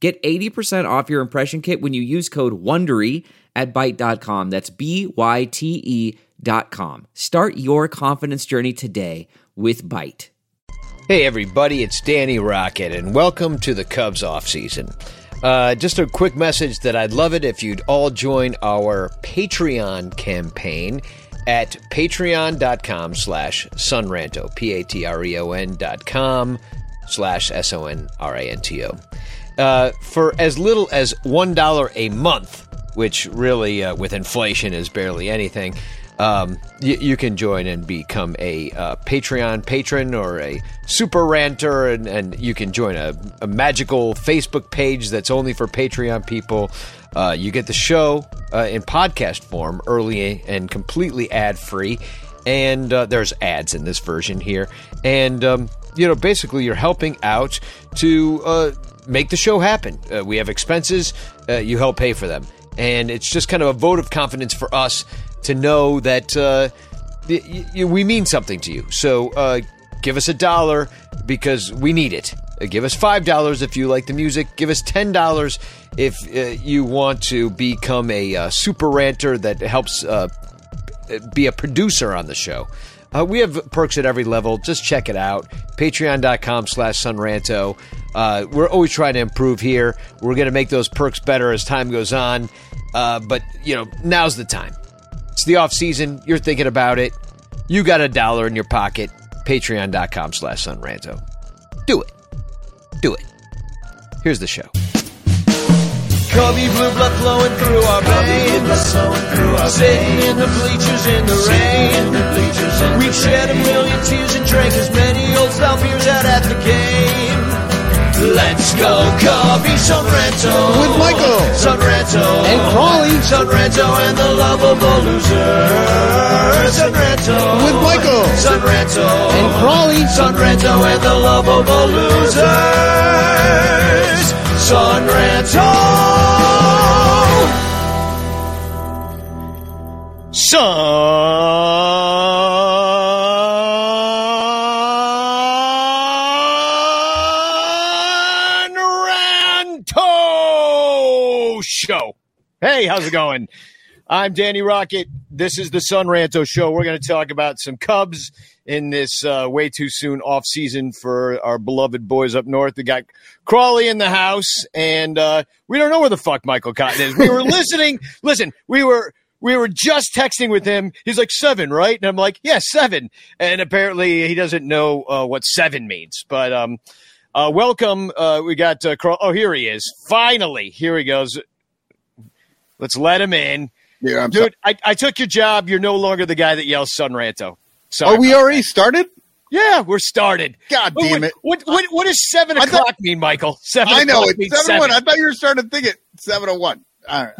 Get 80% off your impression kit when you use code WONDERY at Byte.com. That's B-Y-T-E dot com. Start your confidence journey today with Byte. Hey everybody, it's Danny Rocket, and welcome to the Cubs offseason. Uh, just a quick message that I'd love it if you'd all join our Patreon campaign at patreon.com slash sonranto, P-A-T-R-E-O-N dot com slash S-O-N-R-A-N-T-O. Uh, for as little as $1 a month, which really, uh, with inflation, is barely anything, um, you, you can join and become a uh, Patreon patron or a super ranter, and, and you can join a, a magical Facebook page that's only for Patreon people. Uh, you get the show uh, in podcast form early and completely ad free. And uh, there's ads in this version here. And, um, you know, basically, you're helping out to uh, make the show happen. Uh, we have expenses, uh, you help pay for them. And it's just kind of a vote of confidence for us to know that uh, y- y- we mean something to you. So uh, give us a dollar because we need it. Uh, give us $5 if you like the music. Give us $10 if uh, you want to become a super ranter that helps be a producer on the show. Uh, we have perks at every level. Just check it out. Patreon.com slash Sonranto. Uh, we're always trying to improve here. We're going to make those perks better as time goes on. Uh, but, you know, now's the time. It's the off season. You're thinking about it. You got a dollar in your pocket. Patreon.com slash Sonranto. Do it. Do it. Here's the show. Cubby blue blood flowing through our veins. Sitting in the bleachers in the rain. We've shed a million tears and drank as many old style beers out at the game. Let's go, Cubby Sonranto. With Michael. Sonranto. And Crawly. Sonranto and the lovable loser. Sonranto. With Michael. Sonranto. And Crawly. Sonranto and the lovable losers. Sonranto. Sonranto Show. Hey, how's it going? I'm Danny Rocket. This is the Sonranto Show. We're going to talk about some Cubs in this uh, way too soon off season for our beloved boys up north. We got Crawly in the house, and uh, we don't know where the fuck Michael Cotton is. We were listening. Listen, we were we were just texting with him. He's like seven, right? And I'm like, yeah, seven. And apparently he doesn't know uh, what seven means. But um, uh, welcome. Uh, we got uh, Craw- oh here he is. Finally, here he goes. Let's let him in. Yeah, I'm Dude, I, I took your job. You're no longer the guy that yells Sonranto. Sorry. Oh, we already started? Yeah, we're started. God damn wait, it. What, what, what does seven I o'clock thought- mean, Michael? Seven I know. It's 7 1. I thought you were starting to think it 701. I, don't- I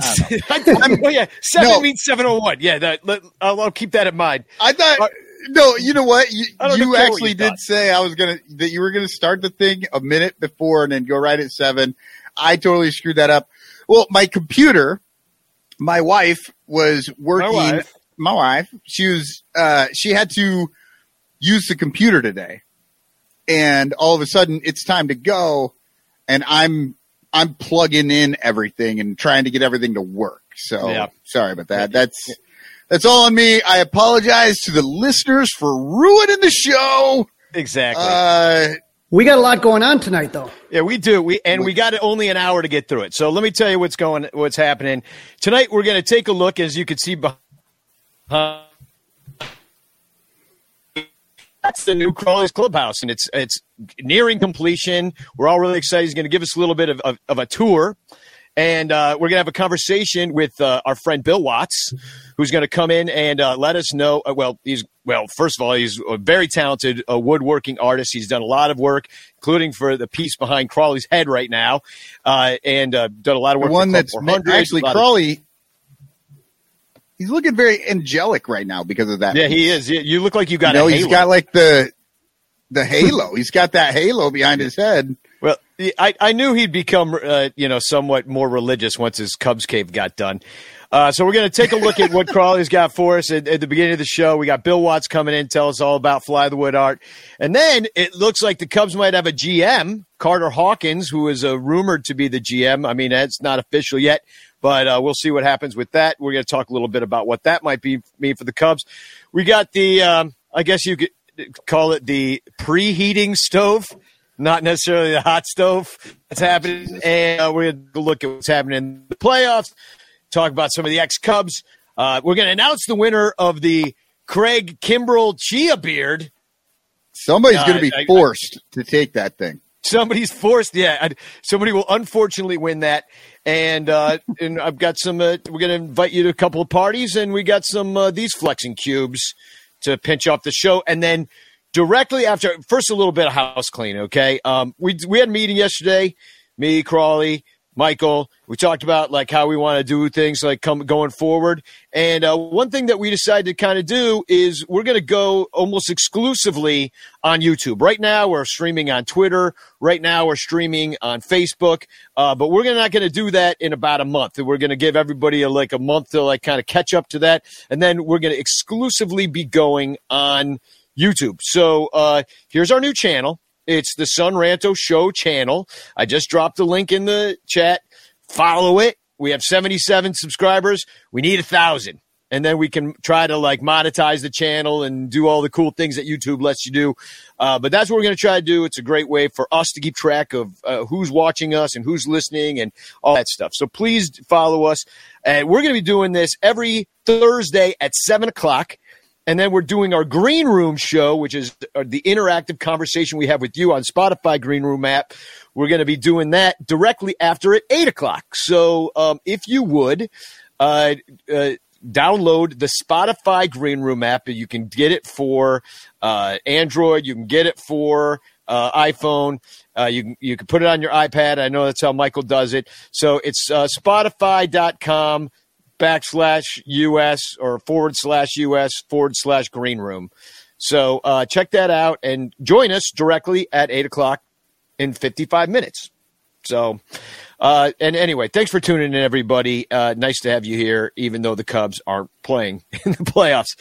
don't know. oh, yeah, seven No. means 701. Yeah, that, let, I'll, I'll keep that in mind. I thought. Uh, No, you know what? You, I you actually you did thought. say I was gonna that you were gonna start the thing a minute before and then go right at seven. I totally screwed that up. Well, my computer, my wife was working. wife. my wife, she was. Uh, she had to use the computer today, and all of a sudden it's time to go, and I'm I'm plugging in everything and trying to get everything to work. So Yeah. sorry about that. That's that's all on me. I apologize to the listeners for ruining the show. Exactly. Uh, We got a lot going on tonight, though. Yeah, we do. We and we got only an hour to get through it. So let me tell you what's going, what's happening tonight. We're going to take a look, as you can see behind. That's the new Crawly's Clubhouse, and it's it's nearing completion. We're all really excited. He's going to give us a little bit of, of, of a tour, and uh, we're going to have a conversation with uh, our friend Bill Watts, who's going to come in and uh, let us know. Uh, well, he's well, first of all, he's a very talented uh, woodworking artist. He's done a lot of work, including for the piece behind Crawly's head right now, uh, and done a lot of work. The one that's actually Crawly. He's looking very angelic right now because of that. Yeah, he is. You look like you got. You know, he's got like the the halo. he's got that halo behind his head. Well, I, I knew he'd become, uh, you know, somewhat more religious once his Cubs cave got done. Uh, so we're going to take a look at what Crawly's got for us at, at, the beginning of the show. We got Bill Watts coming in, tell us all about Fly the Wood art, and then it looks like the Cubs might have a GM, Carter Hawkins, who is uh, rumored to be the GM. I mean, it's not official yet, but uh, we'll see what happens with that. We're going to talk a little bit about what that might be mean for the Cubs. We got the, um, I guess you could call it the preheating stove not necessarily the hot stove that's happening. And uh, we're going to look at what's happening in the playoffs, talk about some of the ex Cubs. Uh, we're going to announce the winner of the Craig Kimbrel Chia Beard. Somebody's going to be forced I, I, to take that thing. Somebody's forced, yeah. Somebody will unfortunately win that, and uh, and I've got some. Uh, we're going to invite you to a couple of parties, and we got some uh, these flexing cubes to pinch off the show, and then directly after first a little bit of house clean okay um, we, we had a meeting yesterday me crawly michael we talked about like how we want to do things like come going forward. And uh, one thing that we decided to kind of do is we're going to go almost exclusively on youtube. Right now we're streaming on twitter. Right now we're streaming on facebook. Uh, but we're not going to do that in about a month. We're going to give everybody a, like a month to like kind of catch up to that. And then we're going to exclusively be going on YouTube. So uh, here's our new channel. It's the Son Ranto Show channel. I just dropped the link in the chat. Follow it. We have 77 subscribers. We need a thousand. And then we can try to like monetize the channel and do all the cool things that YouTube lets you do. Uh, but that's what we're going to try to do. It's a great way for us to keep track of uh, who's watching us and who's listening and all that stuff. So please follow us. And we're going to be doing this every Thursday at seven o'clock. And then we're doing our Green Room show, which is uh, the interactive conversation we have with you on Spotify Green Room app. We're going to be doing that directly after at 8 o'clock. So um, if you would, uh, uh, download the Spotify Green Room app. You can get it for uh, Android. You can get it for uh, iPhone. Uh, you can you can put it on your iPad. I know that's how Michael does it. So it's uh, Spotify.com backslash US or forward slash US forward slash green room. So uh, check that out and join us directly at 8 o'clock in 55 minutes. So, uh, and anyway, thanks for tuning in, everybody. Uh, nice to have you here, even though the Cubs aren't playing in the playoffs.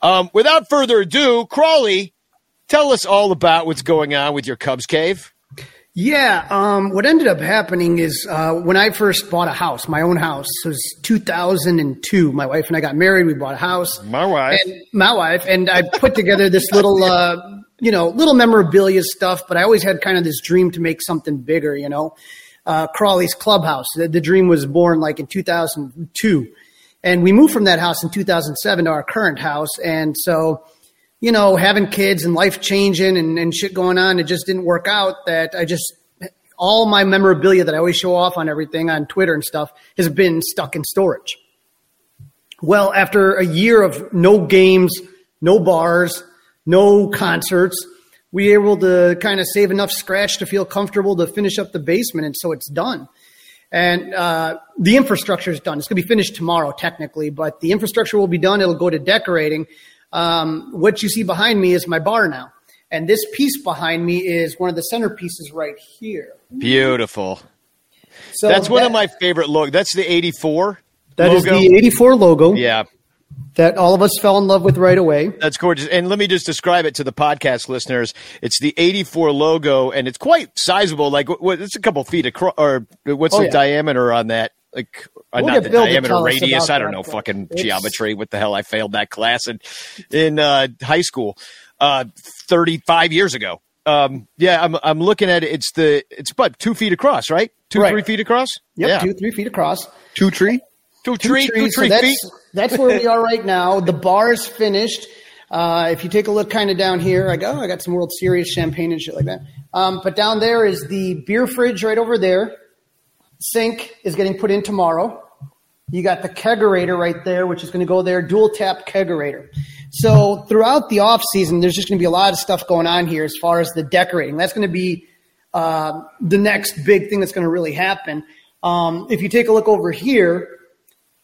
Um, without further ado, Crawly, tell us all about what's going on with your Cubs cave. Yeah, um, what ended up happening is uh, when I first bought a house, my own house, it was 2002. My wife and I got married. We bought a house. My wife. And my wife. And I put together this little, uh, you know, little memorabilia stuff, but I always had kind of this dream to make something bigger, you know. Uh, Crawly's Clubhouse. The, the dream was born like in 2002. And we moved from that house in 2007 to our current house. And so you know, having kids and life changing and, and shit going on, it just didn't work out that I just, all my memorabilia that I always show off on everything on Twitter and stuff has been stuck in storage. Well, after a year of no games, no bars, no concerts, we were able to kind of save enough scratch to feel comfortable to finish up the basement. And so it's done. And uh, the infrastructure is done. It's going to be finished tomorrow, technically, but the infrastructure will be done. It'll go to decorating. Um, what you see behind me is my bar now. And this piece behind me is one of the centerpieces right here. Beautiful. So that's that, one of my favorite logos. That's the 84 That logo. is the 84 logo. Yeah. That all of us fell in love with right away. That's gorgeous. And let me just describe it to the podcast listeners. It's the 84 logo, and it's quite sizable. Like, what, it's a couple feet across, or what's oh, the yeah. diameter on that? like we'll not the diameter radius. I don't know fucking it's... geometry. What the hell? I failed that class in in uh, high school, uh, thirty five years ago. Um, yeah, I'm I'm looking at it. It's the it's about two feet across, right? Two right. three feet across. Yep, yeah. two three feet across. Two tree. Two, two tree. Two tree so feet. That's, that's where we are right now. The bar is finished. Uh, if you take a look kind of down here, I go, oh, I got some World Series champagne and shit like that. Um, but down there is the beer fridge right over there. sink is getting put in tomorrow. You got the kegerator right there, which is going to go there, dual tap kegerator. So throughout the off season, there's just going to be a lot of stuff going on here as far as the decorating. That's going to be uh, the next big thing that's going to really happen. Um, if you take a look over here,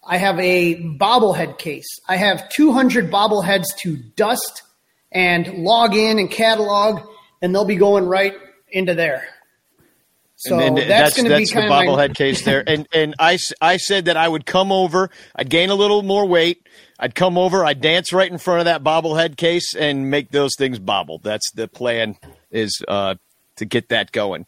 I have a bobblehead case. I have 200 bobbleheads to dust and log in and catalog, and they'll be going right into there. So and that's, that's going to be that's the of my, bobblehead case there. And and I, I said that I would come over, I'd gain a little more weight, I'd come over, I'd dance right in front of that bobblehead case and make those things bobble. That's the plan is uh, to get that going.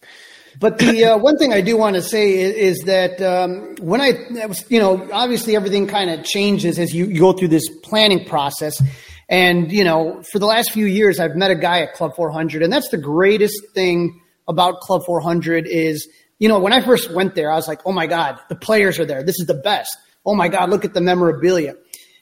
But the uh, one thing I do want to say is, is that um, when I, was, you know, obviously everything kind of changes as you, you go through this planning process. And, you know, for the last few years, I've met a guy at Club 400, and that's the greatest thing about Club 400 is, you know, when I first went there, I was like, oh my God, the players are there. This is the best. Oh my God, look at the memorabilia.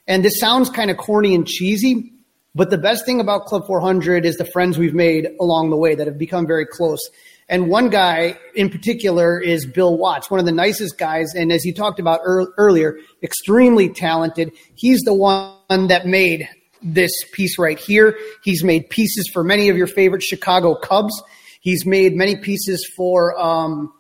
And this sounds kind of corny and cheesy, but the best thing about Club 400 is the friends we've made along the way that have become very close. And one guy in particular is Bill Watts, one of the nicest guys. And as you talked about ear- earlier, extremely talented. He's the one that made this piece right here. He's made pieces for many of your favorite Chicago Cubs. He's made many pieces for um,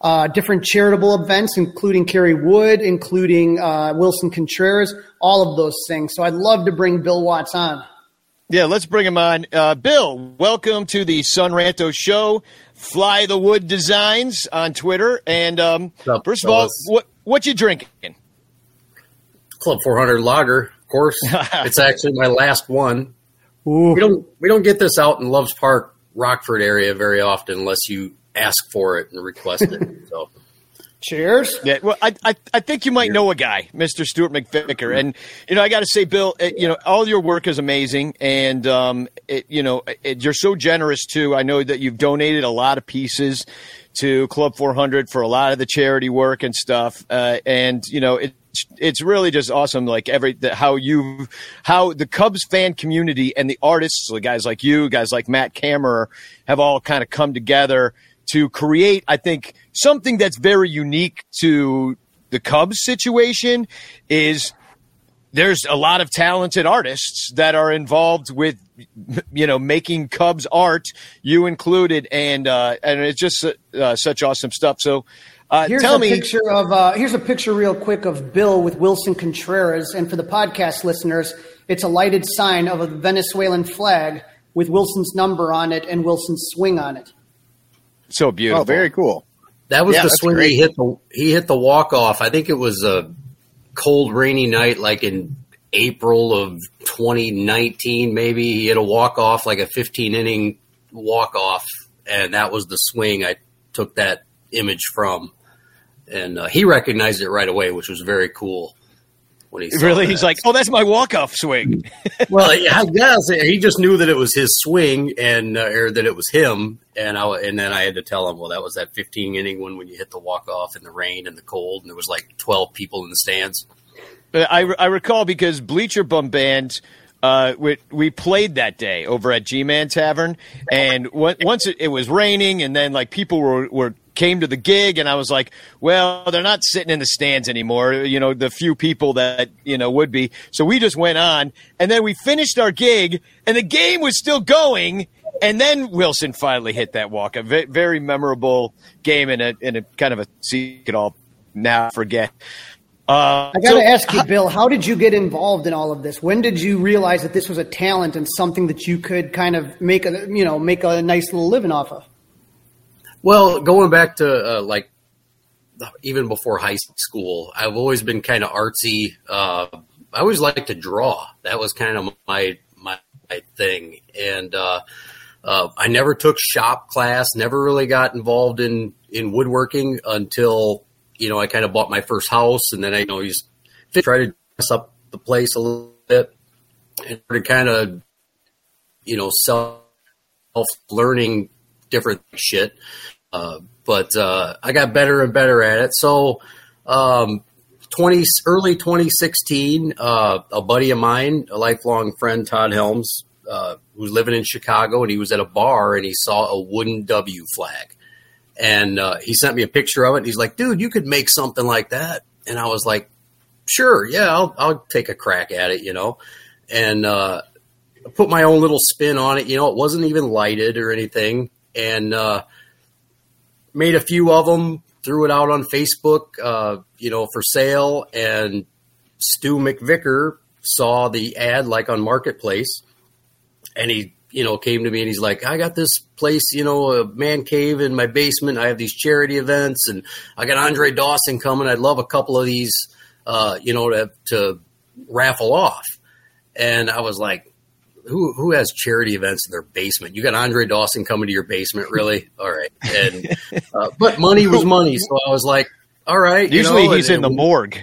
uh, different charitable events, including Kerry Wood, including uh, Willson Contreras, all of those things. So I'd love to bring Bill Watts on. Yeah, let's bring him on. Uh, Bill, welcome to the Son Ranto Show. Fly the Wood Designs on Twitter. And um, up, first of all, what what you drinking? Club 400 lager, of course. it's actually my last one. We don't we don't get this out in Loves Park, Rockford area very often unless you ask for it and request it. So Cheers. Yeah, well, I, I, I think you might know a guy, Mr. Stuart McVicker, and you know I got to say, Bill, it, you know all your work is amazing, and um, it, you know it, you're so generous too. I know that you've donated a lot of pieces to Club 400 for a lot of the charity work and stuff, uh, and you know it. It's really just awesome, like every the, how you, how the Cubs fan community and the artists, like guys like you, guys like Matt Kammerer, have all kind of come together to create, I think, something that's very unique to the Cubs situation is there's a lot of talented artists that are involved with you know making Cubs art, you included, and uh, and it's just uh, such awesome stuff. So. Uh, Here's tell a me, picture of uh, here's a picture real quick of Bill with Willson Contreras, and for the podcast listeners, it's a lighted sign of a Venezuelan flag with Willson's number on it and Willson's swing on it. so beautiful. Oh, very cool. that was Yeah, the swing great. he hit the he hit the walk off. I think it was a cold rainy night like in April of 2019 maybe. He hit a walk off like a 15 inning walk off and that was the swing I took that image from. And uh, he recognized it right away, which was very cool. When he Really, that. he's like, oh, that's my walk-off swing. well, yeah, I guess he just knew that it was his swing and uh, or that it was him, and I and then I had to tell him, well, that was that 15 inning one when you hit the walk off in the rain and the cold, and there was like 12 people in the stands. I, I recall because Bleacher Bum Band, uh, we, we played that day over at G Man Tavern, and w- once it, it was raining, and then like people were, were came to the gig, and I was like, well, they're not sitting in the stands anymore. You know, the few people that you know would be. So we just went on, and then we finished our gig, and the game was still going. And then Willson finally hit that walk. A very memorable game in a in a kind of a see it all now forget. Uh, I got to so- ask you, Bill, how did you get involved in all of this? When did you realize that this was a talent and something that you could kind of make a you know make a nice little living off of? Well, going back to uh, like even before high school, I've always been kind of artsy. Uh, I always liked to draw. That was kind of my my, my thing, and uh, uh, I never took shop class. Never really got involved in in woodworking until you know I kind of bought my first house, and then I know used try to dress up the place a little bit, and to kind of you know self learning different shit. Uh, but uh, I got better and better at it. So, um, 20 early 2016, uh, a buddy of mine, a lifelong friend, Todd Helms, uh, who was living in Chicago, and he was at a bar and he saw a wooden W flag, And uh, he sent me a picture of it. And He's like, dude, you could make something like that. And I was like, sure, yeah, I'll, I'll take a crack at it, you know. And uh, put my own little spin on it. You know, it wasn't even lighted or anything. And uh, made a few of them, threw it out on Facebook, uh, you know, for sale. And Stu McVicker saw the ad like on Marketplace, and he, you know, came to me and he's like, "I got this place, you know, a man cave in my basement. I have these charity events, and I got Andre Dawson coming. I'd love a couple of these, uh, you know, to to raffle off." And I was like, who who has charity events in their basement? You got Andre Dawson coming to your basement, really? All right. And uh, but money was money, so I was like, all right. you Usually know, he's and- in the morgue.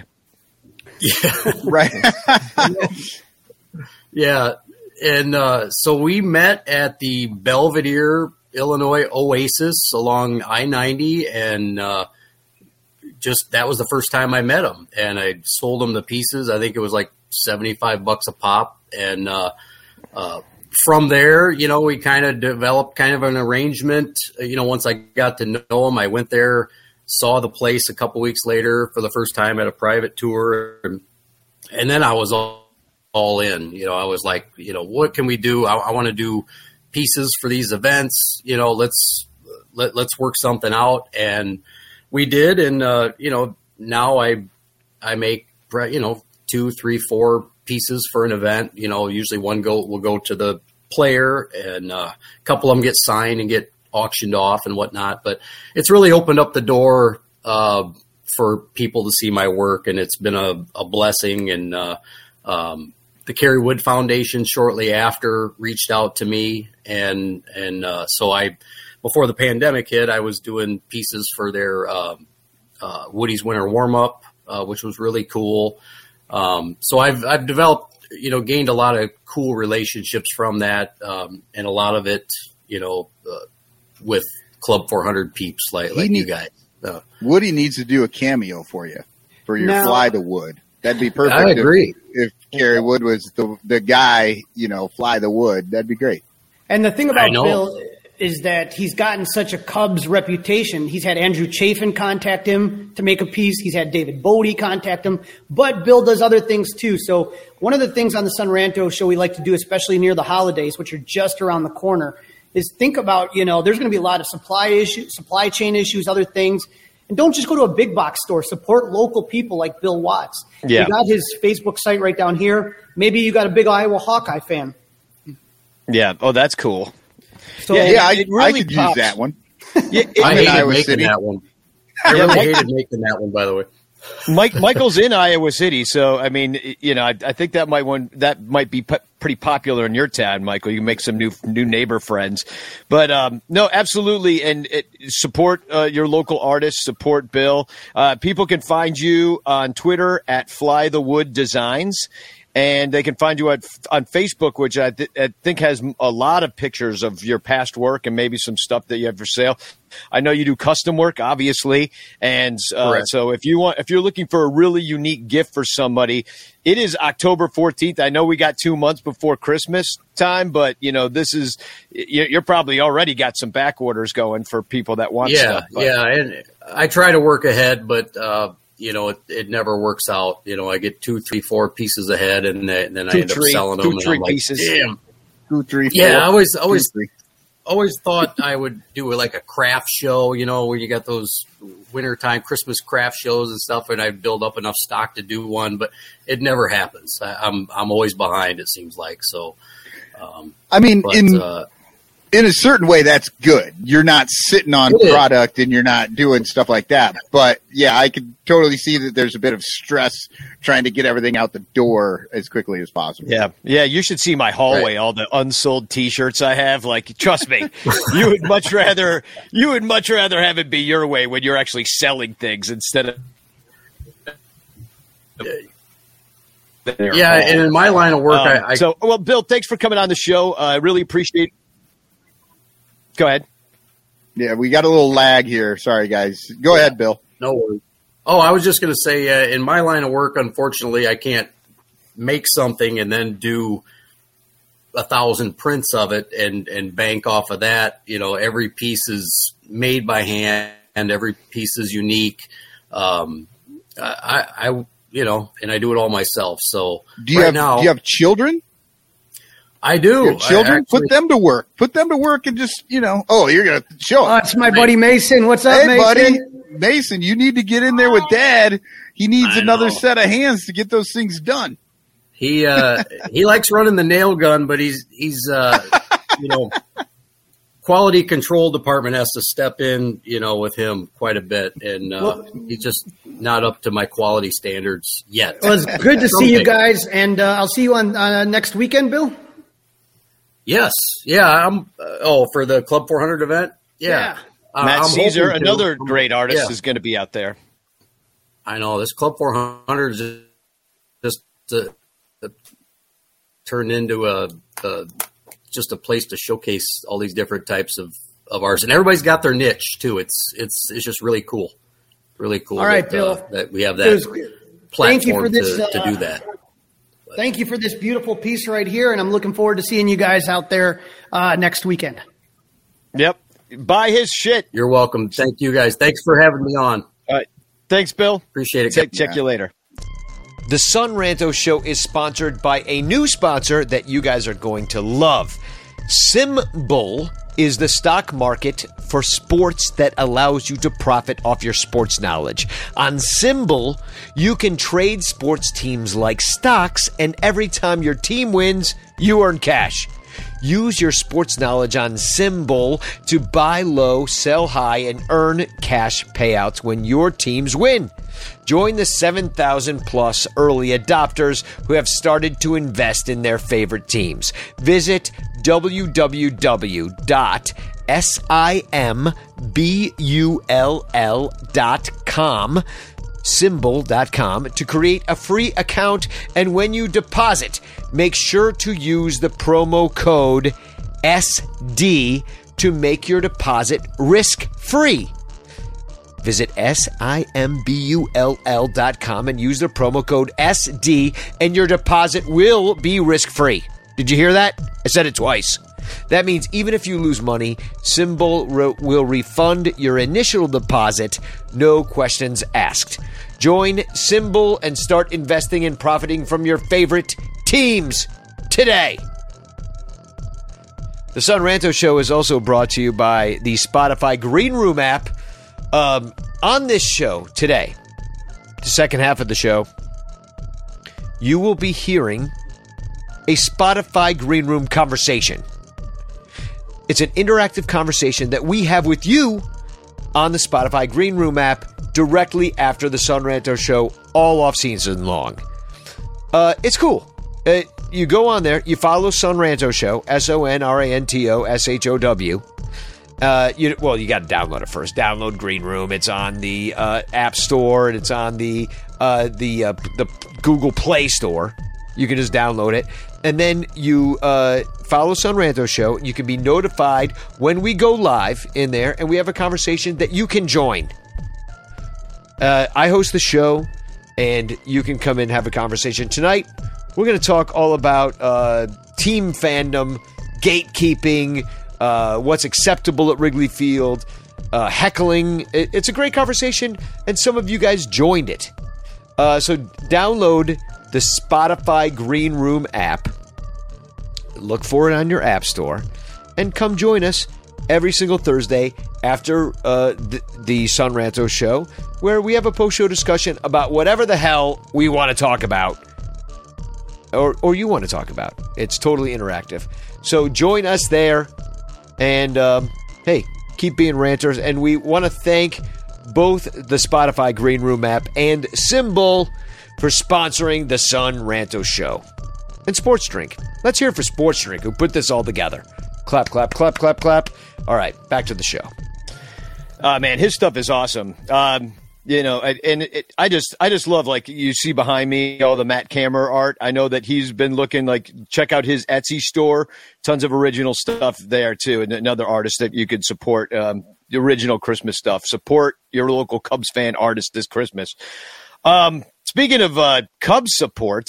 Yeah, Right. yeah. And uh, so we met at the Belvidere, Illinois Oasis along I ninety, and uh, just that was the first time I met him, and I sold him the pieces. I think it was like seventy five bucks a pop, and uh, uh, from there, you know, we kind of developed kind of an arrangement. You know, once I got to know him, I went there, saw the place a couple weeks later for the first time at a private tour, and, and then I was all, all in. You know, I was like, you know, what can we do? I, I want to do pieces for these events. You know, let's let, let's work something out, and we did. And uh, you know, now I I make you know two, three, four pieces for an event. You know, usually one go will go to the player, and uh, a couple of them get signed and get auctioned off and whatnot. But it's really opened up the door uh, for people to see my work, and it's been a, a blessing. And uh, um, the Kerry Wood Foundation shortly after reached out to me, and and uh, so I before the pandemic hit, I was doing pieces for their uh, uh, Woody's Winter Warm Up, uh, which was really cool. Um, so I've I've developed, you know, gained a lot of cool relationships from that, um, and a lot of it, you know, uh, with Club 400 peeps like like need- you guys. Uh, Woody needs to do a cameo for you for your Now- fly the wood. That'd be perfect. I if- agree. If, Gary Wood was the the guy, you know, fly the wood, that'd be great. And the thing about. Bill is that he's gotten such a Cubs reputation. He's had Andrew Chafin contact him to make a piece. He's had David Bote contact him. But Bill does other things too. So one of the things on the Son Ranto show we like to do, especially near the holidays, which are just around the corner, is think about, you know, there's going to be a lot of supply issues, supply chain issues, other things. And don't just go to a big box store. Support local people like Bill Watts. Yeah. You got his Facebook site right down here. Maybe you got a big Iowa Hawkeye fan. Yeah. Oh, that's cool. So Yeah, Yeah, I, it really I could pops. use that one. Yeah, I I'm hated Iowa making City. that one. I really hated making that one, by the way. Mike Michael's in Iowa City, so I mean, you know, I, I think that might one that might be p- pretty popular in your town, Michael. You can make some new new neighbor friends, but um, no, absolutely, and it, support uh, your local artists. Support Bill. Uh, people can find you on Twitter at Fly the Wood Designs. And they can find you at, on Facebook, which I, th- I think has a lot of pictures of your past work and maybe some stuff that you have for sale. I know you do custom work, obviously, and uh, so if you want, if you're looking for a really unique gift for somebody, it is October 14th. I know we got two months before Christmas time, but you know this is you- you're probably already got some back orders going for people that want yeah, stuff. but- yeah, and I try to work ahead, but uh, you know, it, it never works out. You know, I get two, three, four pieces ahead, and then, and then I Two, end up three- selling two, them. and three like, pieces. Damn. Two, three, Yeah, I always, always, three. always thought I would do like a craft show. You know, where you got those wintertime Christmas craft shows and stuff, and I'd build up enough stock to do one, but it never happens. I, I'm, I'm always behind. It seems like so. Um, I mean, but in uh, in a certain way, that's good. You're not sitting on It is. product and you're not doing stuff like that. But yeah, I could totally see that there's a bit of stress trying to get everything out the door as quickly as possible. Yeah, yeah. You should see my hallway. All the unsold T-shirts I have. Like, trust me, you would much rather you would much rather have it be your way when you're actually selling things instead of. yeah, Yeah, and in my line of work, Um, I, I so, well, Bill, thanks for coming on the show. Uh, I really appreciate. Go ahead. Yeah, we got a little lag here. Sorry, guys. Go ahead, Bill. No worries. Oh, I was just going to say, uh, in my line of work, unfortunately, I can't make something and then do a thousand prints of it and and bank off of that. You know, every piece is made by hand, and every piece is unique. Um, I, I, you know, and I do it all myself. So Do you right have now, do you have children? I do. Your children? I actually- Put them to work. Put them to work and just you know. Oh, you're gonna show. Oh, it's my buddy Mason. What's up, hey, Mason? buddy, Mason, you need to get in there with Dad. He needs I another know. set of hands to get those things done. He uh, he likes running the nail gun, but he's he's uh, you know quality control department has to step in, you know, with him quite a bit, and uh, he's just not up to my quality standards yet. Well, it's good to see you guys, and uh, I'll see you on uh, next weekend, Bill. Yes, yeah. I'm uh, oh for the Club 400 event. Yeah, Yeah. Uh, Matt I'm Caesar, hoping to. another great artist, Yeah. is going to be out there. I know this Club 400 is just, just uh, uh, turned into a, a just a place to showcase all these different types of of ours, and everybody's got their niche too. It's it's it's just really cool, really cool. All right, that, Bill. uh, that we have It was- that thank you for platform this, to, to uh, do that. Thank you for this beautiful piece right here, and I'm looking forward to seeing you guys out there uh, next weekend. Yep. Buy his shit. You're welcome. Thank you guys. Thanks for having me on. All right. Thanks, Bill. Appreciate it. Check, check you later. The Son Ranto Show is sponsored by a new sponsor that you guys are going to love. Simbull is the stock market for sports that allows you to profit off your sports knowledge. On Simbull, you can trade sports teams like stocks, and every time your team wins, you earn cash. Use your sports knowledge on Simbull to buy low, sell high, and earn cash payouts when your teams win. Join the 7,000 plus early adopters who have started to invest in their favorite teams. Visit www.simbull.com simbull.com to create a free account and when you deposit make sure to use the promo code SD to make your deposit risk free Visit simbull.com and use the promo code SD, and your deposit will be risk free. Did you hear that? I said it twice. That means even if you lose money, Simbull re- will refund your initial deposit, no questions asked. Join Simbull and start investing and profiting from your favorite teams today. The Son Ranto Show is also brought to you by the Spotify Green Room app. Um, on this show today, the second half of the show, you will be hearing a Spotify Green Room conversation. It's an interactive conversation that we have with you on the Spotify Green Room app directly after the Son Ranto Show, all off season long. Uh, it's cool. Uh, you go on there, you follow Son Ranto Show, S O N R A N T O S H O W. Uh, you well, you got to download it first. Download Green Room. It's on the uh, App Store and it's on the uh, the uh, the Google Play Store. You can just download it, and then you uh, follow Son Ranto Show. You can be notified when we go live in there, and we have a conversation that you can join. Uh, I host the show, and you can come in have a conversation tonight. We're going to talk all about uh, team fandom, gatekeeping, uh, what's acceptable at Wrigley Field, uh, heckling. It- it's a great conversation, and some of you guys joined it. Uh, so download the Spotify Green Room app. Look for it on your app store, and come join us every single Thursday after uh, the, the Son Ranto show, where we have a post-show discussion about whatever the hell we want to talk about or, or you want to talk about. It's totally interactive. So join us there. And um, hey, keep being ranters. And we want to thank both the Spotify Green Room app and Simbull for sponsoring the Son Ranto Show. And Sports Drink. Let's hear it for Sports Drink, who put this all together. Clap, clap, clap, clap, clap. All right, back to the show. Uh, man, his stuff is awesome. Um, you know, and it, I just, I just love like you see behind me all the Matt Cameron art. I know that he's been looking like check out his Etsy store. Tons of original stuff there too, and another artist that you could support. Um, the original Christmas stuff. Support your local Cubs fan artist this Christmas. Um, speaking of uh, Cubs support,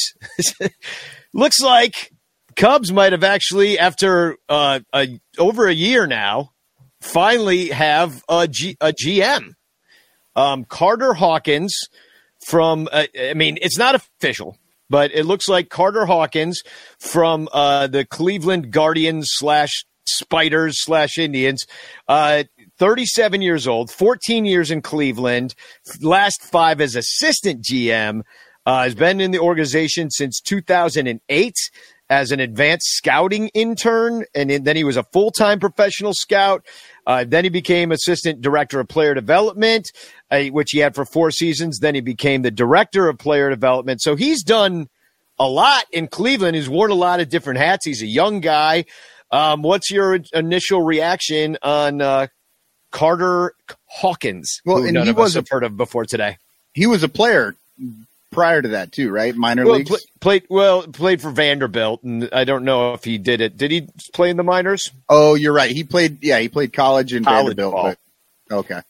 looks like Cubs might have actually, after uh, a, over a year now, finally have a, G, a GM. Um, Carter Hawkins from, uh, I mean, it's not official, but it looks like Carter Hawkins from uh, the Cleveland Guardians slash Spiders slash Indians. Uh, 37 years old, 14 years in Cleveland, last five as assistant GM. Uh, has been in the organization since 2008 as an advanced scouting intern, and then he was a full time professional scout. Uh, then he became assistant director of player development, uh, which he had for four seasons. Then he became the director of player development. So he's done a lot in Cleveland. He's worn a lot of different hats. He's a young guy. Um, what's your initial reaction on uh, Carter Hawkins? Well, and he was have heard of before today. He was a player prior to that too, right? Minor well, leagues. Play, played well, played for Vanderbilt, and I don't know if he did it. Did he play in the minors? Oh, you're right. He played. Yeah, he played college in college Vanderbilt. But, okay.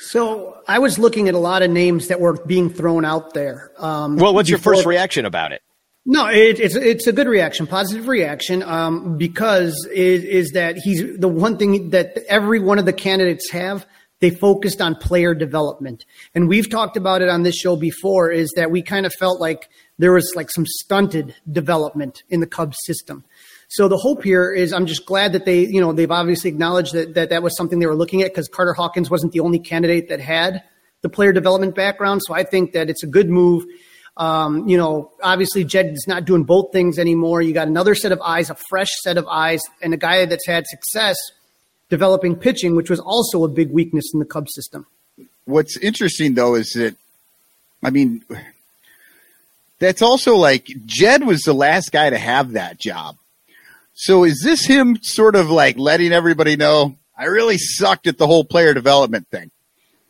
So I was looking at a lot of names that were being thrown out there. Um, well, what's before, your first reaction about it? No, it, it's it's a good reaction, positive reaction, um, because it is that he's the one thing that every one of the candidates have they focused on player development. And we've talked about it on this show before is that we kind of felt like there was like some stunted development in the Cubs system. So the hope here is I'm just glad that they, you know, they've obviously acknowledged that that, that was something they were looking at because Carter Hawkins wasn't the only candidate that had the player development background. So I think that it's a good move. Um, you know, obviously Jed is not doing both things anymore. You got another set of eyes, a fresh set of eyes, and a guy that's had success – developing pitching, which was also a big weakness in the Cubs system. What's interesting though is that, I mean, that's also like Jed was the last guy to have that job. So is this him sort of like letting everybody know I really sucked at the whole player development thing?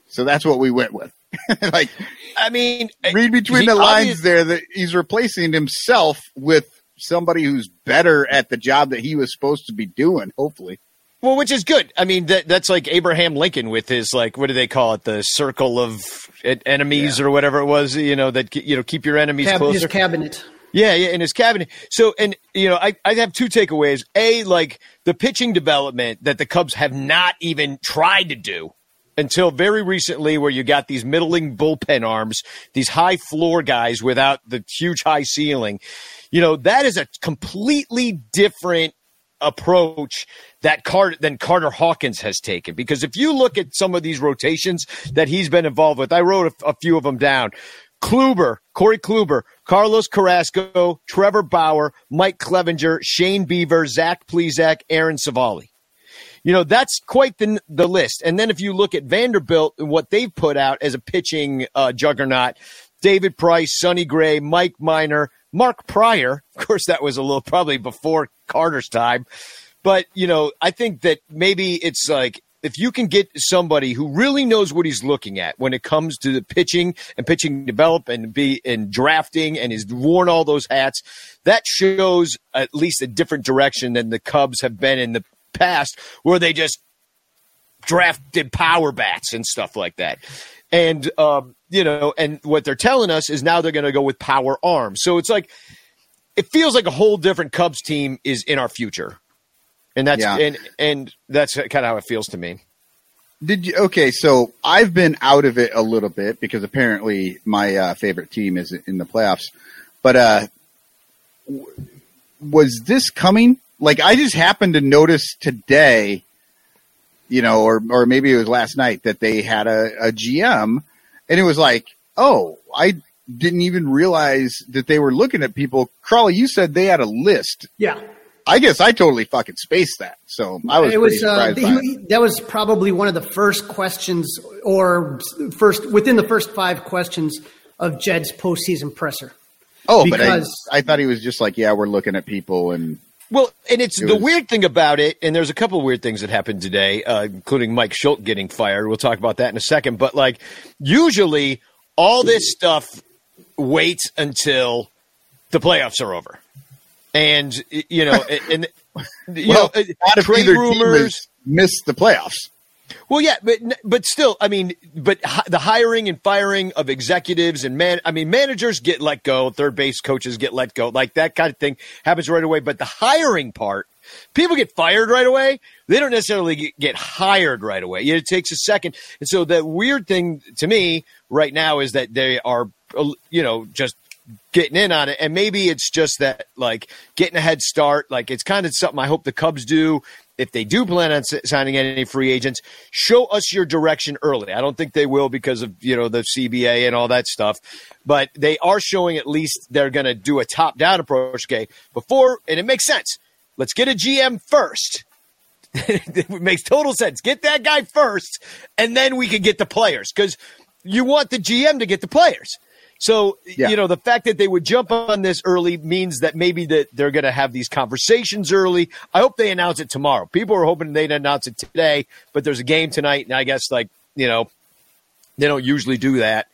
So that's what we went with. like, I mean, uh, read between the lines obvious- there that he's replacing himself with somebody who's better at the job that he was supposed to be doing, hopefully. Well, which is good. I mean, that, that's like Abraham Lincoln with his like, what do they call it? The circle of enemies yeah. or whatever it was. You know that you know keep your enemies Cab- closer. His cabinet. Yeah, yeah, in his cabinet. So, and you know, I, I have two takeaways. A, like the pitching development that the Cubs have not even tried to do until very recently, where you got these middling bullpen arms, these high floor guys without the huge high ceiling. You know, that is a completely different approach that Carter than Carter Hawkins has taken. Because if you look at some of these rotations that he's been involved with, I wrote a, a few of them down. Kluber, Corey Kluber, Carlos Carrasco, Trevor Bauer, Mike Clevinger, Shane Bieber, Zach Plesac, Aaron Civale. You know, that's quite the, the list. And then if you look at Vanderbilt and what they've put out as a pitching uh, juggernaut, David Price, Sonny Gray, Mike Minor, Mark Prior. Of course, that was a little probably before Carter's time. But, you know, I think that maybe it's like if you can get somebody who really knows what he's looking at when it comes to the pitching and pitching develop and be in drafting and has worn all those hats, that shows at least a different direction than the Cubs have been in the past, where they just drafted power bats and stuff like that. And um, you know, and what they're telling us is now they're going to go with power arms. So it's like it feels like a whole different Cubs team is in our future, and that's yeah. and and that's kind of how it feels to me. Did you okay? So I've been out of it a little bit because apparently my uh, favorite team is in the playoffs. But uh, w- was this coming? Like I just happened to notice today, you know, or or maybe it was last night that they had a, a GM, and it was like, oh, I didn't even realize that they were looking at people. Crawly, you said they had a list. Yeah. I guess I totally fucking spaced that. So I was. It was uh, he, that was probably one of the first questions, or first within the first five questions of Jed's postseason presser. Oh, because, but I, I thought he was just like, yeah, we're looking at people and. Well, and it's it the was, weird thing about it, and there's a couple of weird things that happened today, uh, including Mike Shildt getting fired. We'll talk about that in a second. But like, usually all this stuff waits until the playoffs are over. And you know, and you well, know, trade rumors missed the playoffs. Well, yeah, but but still, I mean, but the hiring and firing of executives and man, I mean, managers get let go, third base coaches get let go, like that kind of thing happens right away. But the hiring part People get fired right away. They don't necessarily get, hired right away. It takes a second. And so the weird thing to me right now is that they are, uh, you know, just getting in on it. And maybe it's just that, like, getting a head start. Like, it's kind of something I hope the Cubs do. If they do plan on signing any free agents, show us your direction early. I don't think they will because of, you know, the CBA and all that stuff. But they are showing at least they're going to do a top down approach, okay, before, and it makes sense. Let's get a GM first. it makes total sense. Get that guy first, and then we can get the players because you want the GM to get the players. So, yeah. you know, the fact that they would jump on this early means that maybe that they're going to have these conversations early. I hope they announce it tomorrow. People are hoping they'd announce it today, but there's a game tonight, and I guess like, you know, they don't usually do that.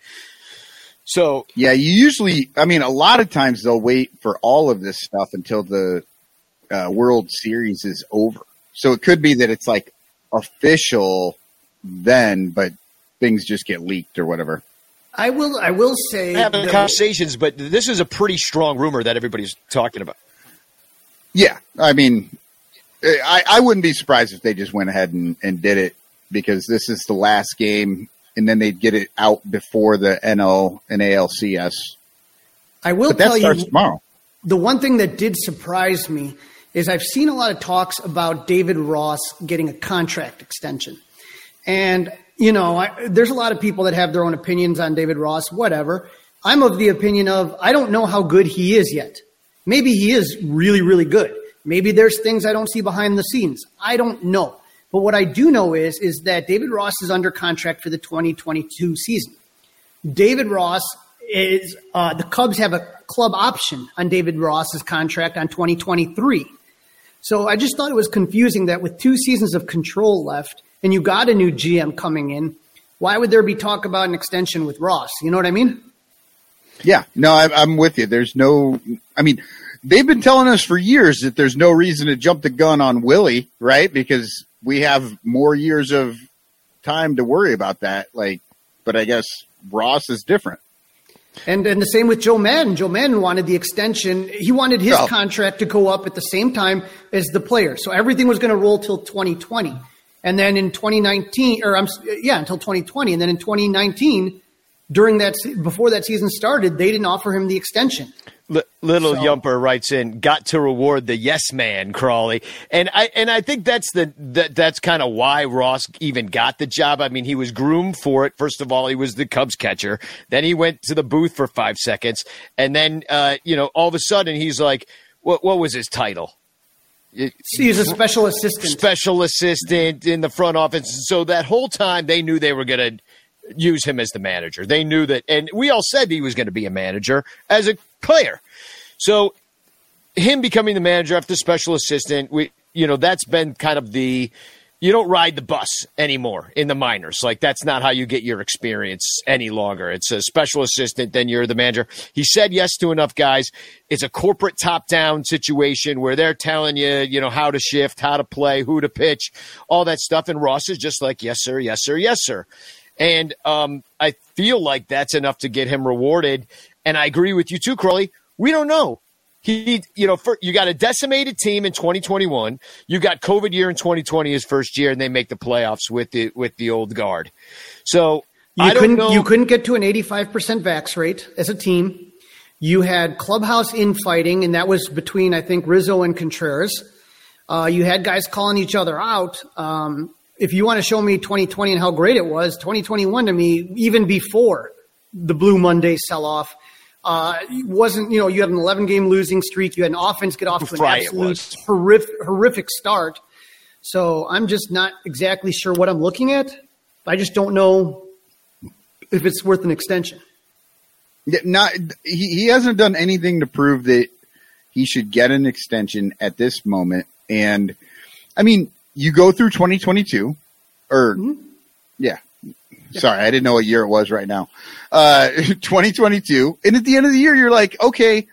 So, yeah, you usually, I mean, a lot of times they'll wait for all of this stuff until the uh, World Series is over. So it could be that it's like official then, but things just get leaked or whatever. I will. I will say having that, conversations, but this is a pretty strong rumor that everybody's talking about. Yeah, I mean, eh, I, I wouldn't be surprised if they just went ahead and, and did it because this is the last game, and then they'd get it out before the NL and ALCS. I will but that tell starts you tomorrow. The one thing that did surprise me is I've seen a lot of talks about David Ross getting a contract extension, and you know, I, there's a lot of people that have their own opinions on David Ross, whatever. I'm of the opinion of I don't know how good he is yet. Maybe he is really, really good. Maybe there's things I don't see behind the scenes. I don't know. But what I do know is, is that David Ross is under contract for the 2022 season. David Ross is, uh, the Cubs have a club option on David Ross's contract on 2023. So I just thought it was confusing that with two seasons of control left, and you got a new GM coming in, why would there be talk about an extension with Ross? You know what I mean? Yeah, no, I, am with you. There's no, I mean, they've been telling us for years that there's no reason to jump the gun on Willie, right? Because we have more years of time to worry about that. Like, but I guess Ross is different. And and the same with Joe Maddon. Joe Maddon wanted the extension. He wanted his oh. contract to go up at the same time as the player. So everything was going to roll till 2020. And then in 2019, or I'm yeah, until 2020, and then in 2019, during that before that season started, they didn't offer him the extension. L- little so. Yumper writes in, got to reward the yes man, Crawly, and I and I think that's the that, that's kind of why Ross even got the job. I mean, he was groomed for it. First of all, he was the Cubs catcher. Then he went to the booth for five seconds, and then uh, you know all of a sudden he's like, what what was his title? He's a special assistant. Special assistant in the front office. So that whole time they knew they were going to use him as the manager. They knew that, and we all said he was going to be a manager as a player. So him becoming the manager after special assistant, we, you know, that's been kind of the you don't ride the bus anymore in the minors. Like that's not how you get your experience any longer. It's a special assistant, then you're the manager. He said yes to enough guys. It's a corporate top down situation where they're telling you, you know, how to shift, how to play, who to pitch, all that stuff. And Ross is just like, yes, sir, yes, sir, yes, sir. And um, I feel like that's enough to get him rewarded. And I agree with you too, Crawly. We don't know he, you know, for, you got a decimated team in 2021. You got COVID year in 2020, his first year, and they make the playoffs with the with the old guard. So you couldn't you couldn't get to an 85 percent vax rate as a team. You had clubhouse infighting, and that was between I think Rizzo and Contreras. Uh, you had guys calling each other out. Um, if you want to show me 2020 and how great it was, 2021 to me, even before the Blue Monday sell off, uh, wasn't you know you had an 11 game losing streak. You had an offense get off to an right, absolute horrific, horrific start. So I'm just not exactly sure what I'm looking at. I just don't know if it's worth an extension. Not he, he hasn't done anything to prove that he should get an extension at this moment. And I mean, you go through 2022 or mm-hmm. yeah, Sorry, I didn't know what year it was right now. Uh, 2022. And at the end of the year, you're like, okay,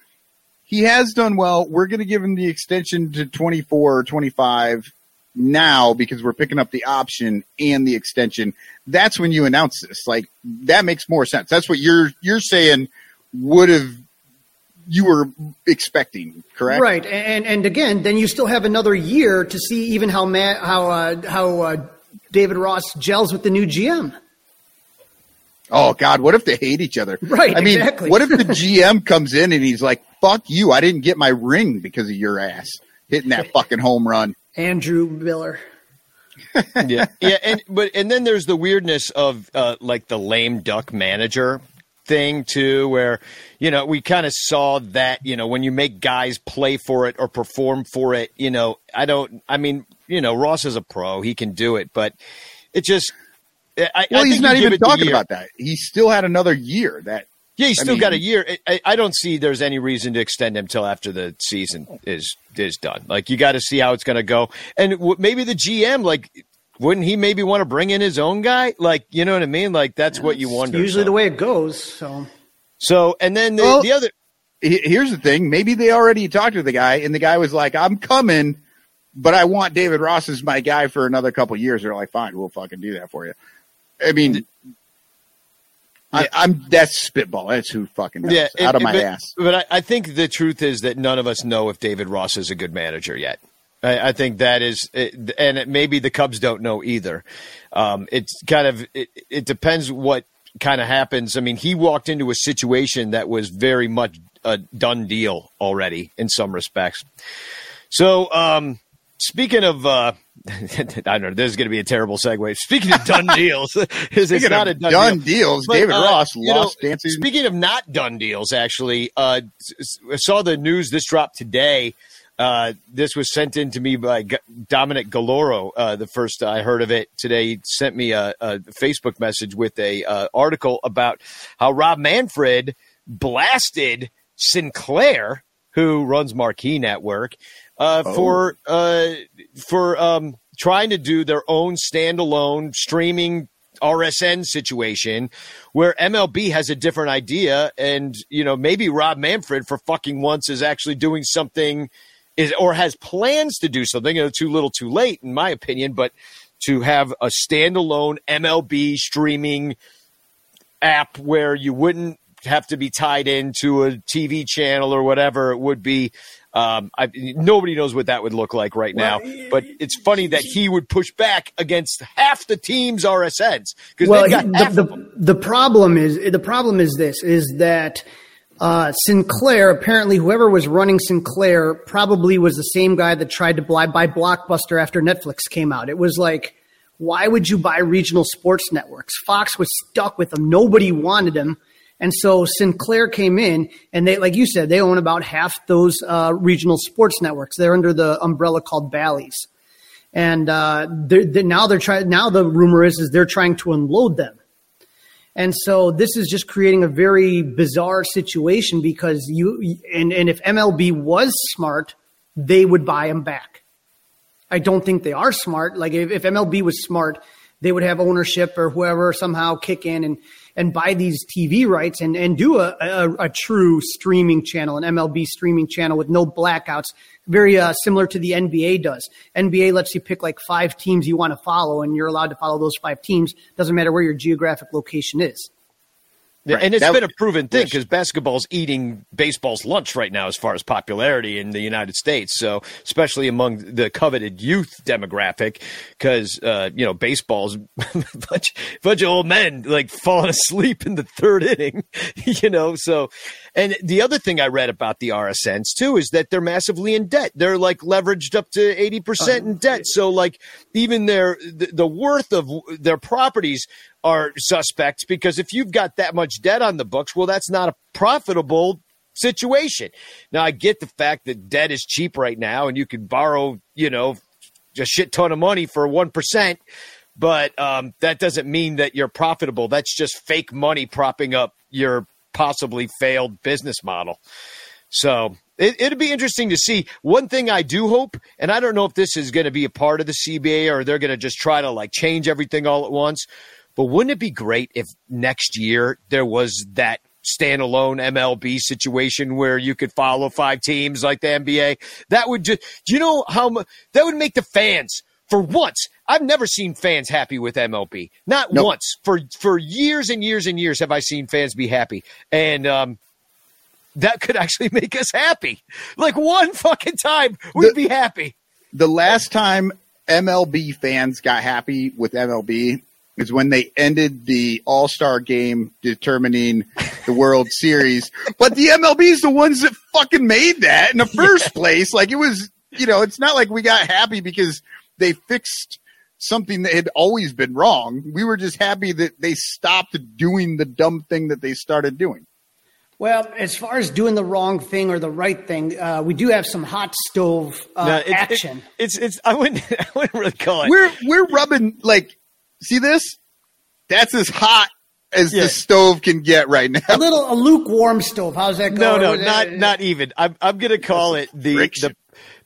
he has done well. We're going to give him the extension to 24 or 25 now because we're picking up the option and the extension. That's when you announce this. Like that makes more sense. That's what you're, you're saying would have you were expecting, correct? Right, and and again, then you still have another year to see even how Matt, how uh, how uh, David Ross gels with the new GM. Oh God, what if they hate each other? Right, I mean, exactly. what if the GM comes in and he's like, "Fuck you! I didn't get my ring because of your ass hitting that fucking home run." Andrew Miller. yeah, yeah, and but and then there's the weirdness of uh, like the lame duck manager thing too, where you know we kind of saw that you know when you make guys play for it or perform for it, you know I don't, I mean you know Ross is a pro, he can do it, but it just. I, Well, I he's think not even talking about that. He still had another year. That Yeah, he's I still got a year. I- I, I don't see there's any reason to extend him till after the season is is done. Like you got to see how it's going to go, and w- maybe the GM like wouldn't he maybe want to bring in his own guy? Like you know what I mean? Like that's what you wonder. Usually so. the way it goes. So So and then the, Well- the other here's the thing. Maybe they already talked to the guy, and the guy was like, "I'm coming, but I want David Ross as my guy for another couple years." They're like, "Fine, we'll fucking do that for you." I mean, I, I'm that's spitball. That's who fucking knows. yeah out of my but, ass. But I, I think the truth is that none of us know if David Ross is a good manager yet. I, I think that is, and it, maybe the Cubs don't know either. Um, it's kind of it, it depends what kind of happens. I mean, he walked into a situation that was very much a done deal already in some respects. So, um, speaking of, uh, I don't know, this is going to be a terrible segue. Speaking of done deals, it's Speaking not of a done, done deal. deals, But, David uh, Ross lost know, dancing. Speaking of not done deals, actually, uh, I saw the news. This dropped today. Uh, this was sent in to me by G- Dominic Galoro. Uh, the first I heard of it today, he sent me a, a Facebook message with a uh, article about how Rob Manfred blasted Sinclair, who runs Marquee Network, uh, for uh, for um, trying to do their own standalone streaming RSN situation where MLB has a different idea and you know maybe Rob Manfred for fucking once is actually doing something is or has plans to do something you know too little too late in my opinion but to have a standalone MLB streaming app where you wouldn't have to be tied into a TV channel or whatever it would be. Um, I, nobody knows what that would look like right now, but it's funny that he would push back against half the team's RSNs because well, they've got the, half the, of them. the problem is the problem is this is that uh, Sinclair apparently whoever was running Sinclair probably was the same guy that tried to buy, buy Blockbuster after Netflix came out. It was like, why would you buy regional sports networks? Fox was stuck with them. Nobody wanted them. And so Sinclair came in, and they, like you said, they own about half those uh, regional sports networks. They're under the umbrella called Bally's, and uh, they're, they now they're trying. Now the rumor is is they're trying to unload them, and so this is just creating a very bizarre situation because you and and if MLB was smart, they would buy them back. I don't think they are smart. Like if, if MLB was smart, they would have ownership or whoever somehow kick in and and buy these TV rights and and do a a, a true streaming channel, an MLB streaming channel with no blackouts, very uh, similar to the NBA does. NBA lets you pick like five teams you want to follow, and you're allowed to follow those five teams. Doesn't matter where your geographic location is. Yeah, and it's That- been a proven thing because basketball's eating baseball's lunch right now as far as popularity in the United States. So, especially among the coveted youth demographic, because uh, you know baseball's a bunch, bunch of old men like falling asleep in the third inning. You know, so and the other thing I read about the RSNs too is that they're massively in debt. They're like leveraged up to eighty percent in debt. So, like even their the, the worth of their properties are suspects because if you've got that much debt on the books, well, that's not a profitable situation. Now, I get the fact that debt is cheap right now and you can borrow, you know, a shit ton of money for 1%, but um, that doesn't mean that you're profitable. That's just fake money propping up your possibly failed business model. So it, it'd be interesting to see. One thing I do hope, and I don't know if this is going to be a part of the CBA or they're going to just try to like change everything all at once. But wouldn't it be great if next year there was that standalone MLB situation where you could follow five teams like the NBA? That would just, do you know how that would make the fans for once? I've never seen fans happy with MLB. Not Nope. once. For for years and years and years have I seen fans be happy. And um, that could actually make us happy. Like one fucking time, we'd The- be happy. the last time MLB fans got happy with MLB is when they ended the All Star game determining the World Series. But the MLB is the ones that fucking made that in the first place. Like it was, you know, it's not like we got happy because they fixed something that had always been wrong. We were just happy that they stopped doing the dumb thing that they started doing. Well, as far as doing the wrong thing or the right thing, uh, we do have some hot stove uh, No, it- it- action. it's it's I wouldn't I wouldn't really call it. We're we're rubbing like see this? That's as hot as Yeah. the stove can get right now. a little a lukewarm stove. How's that no, going? no, no, not not even. I'm I'm gonna call it the Friction. the.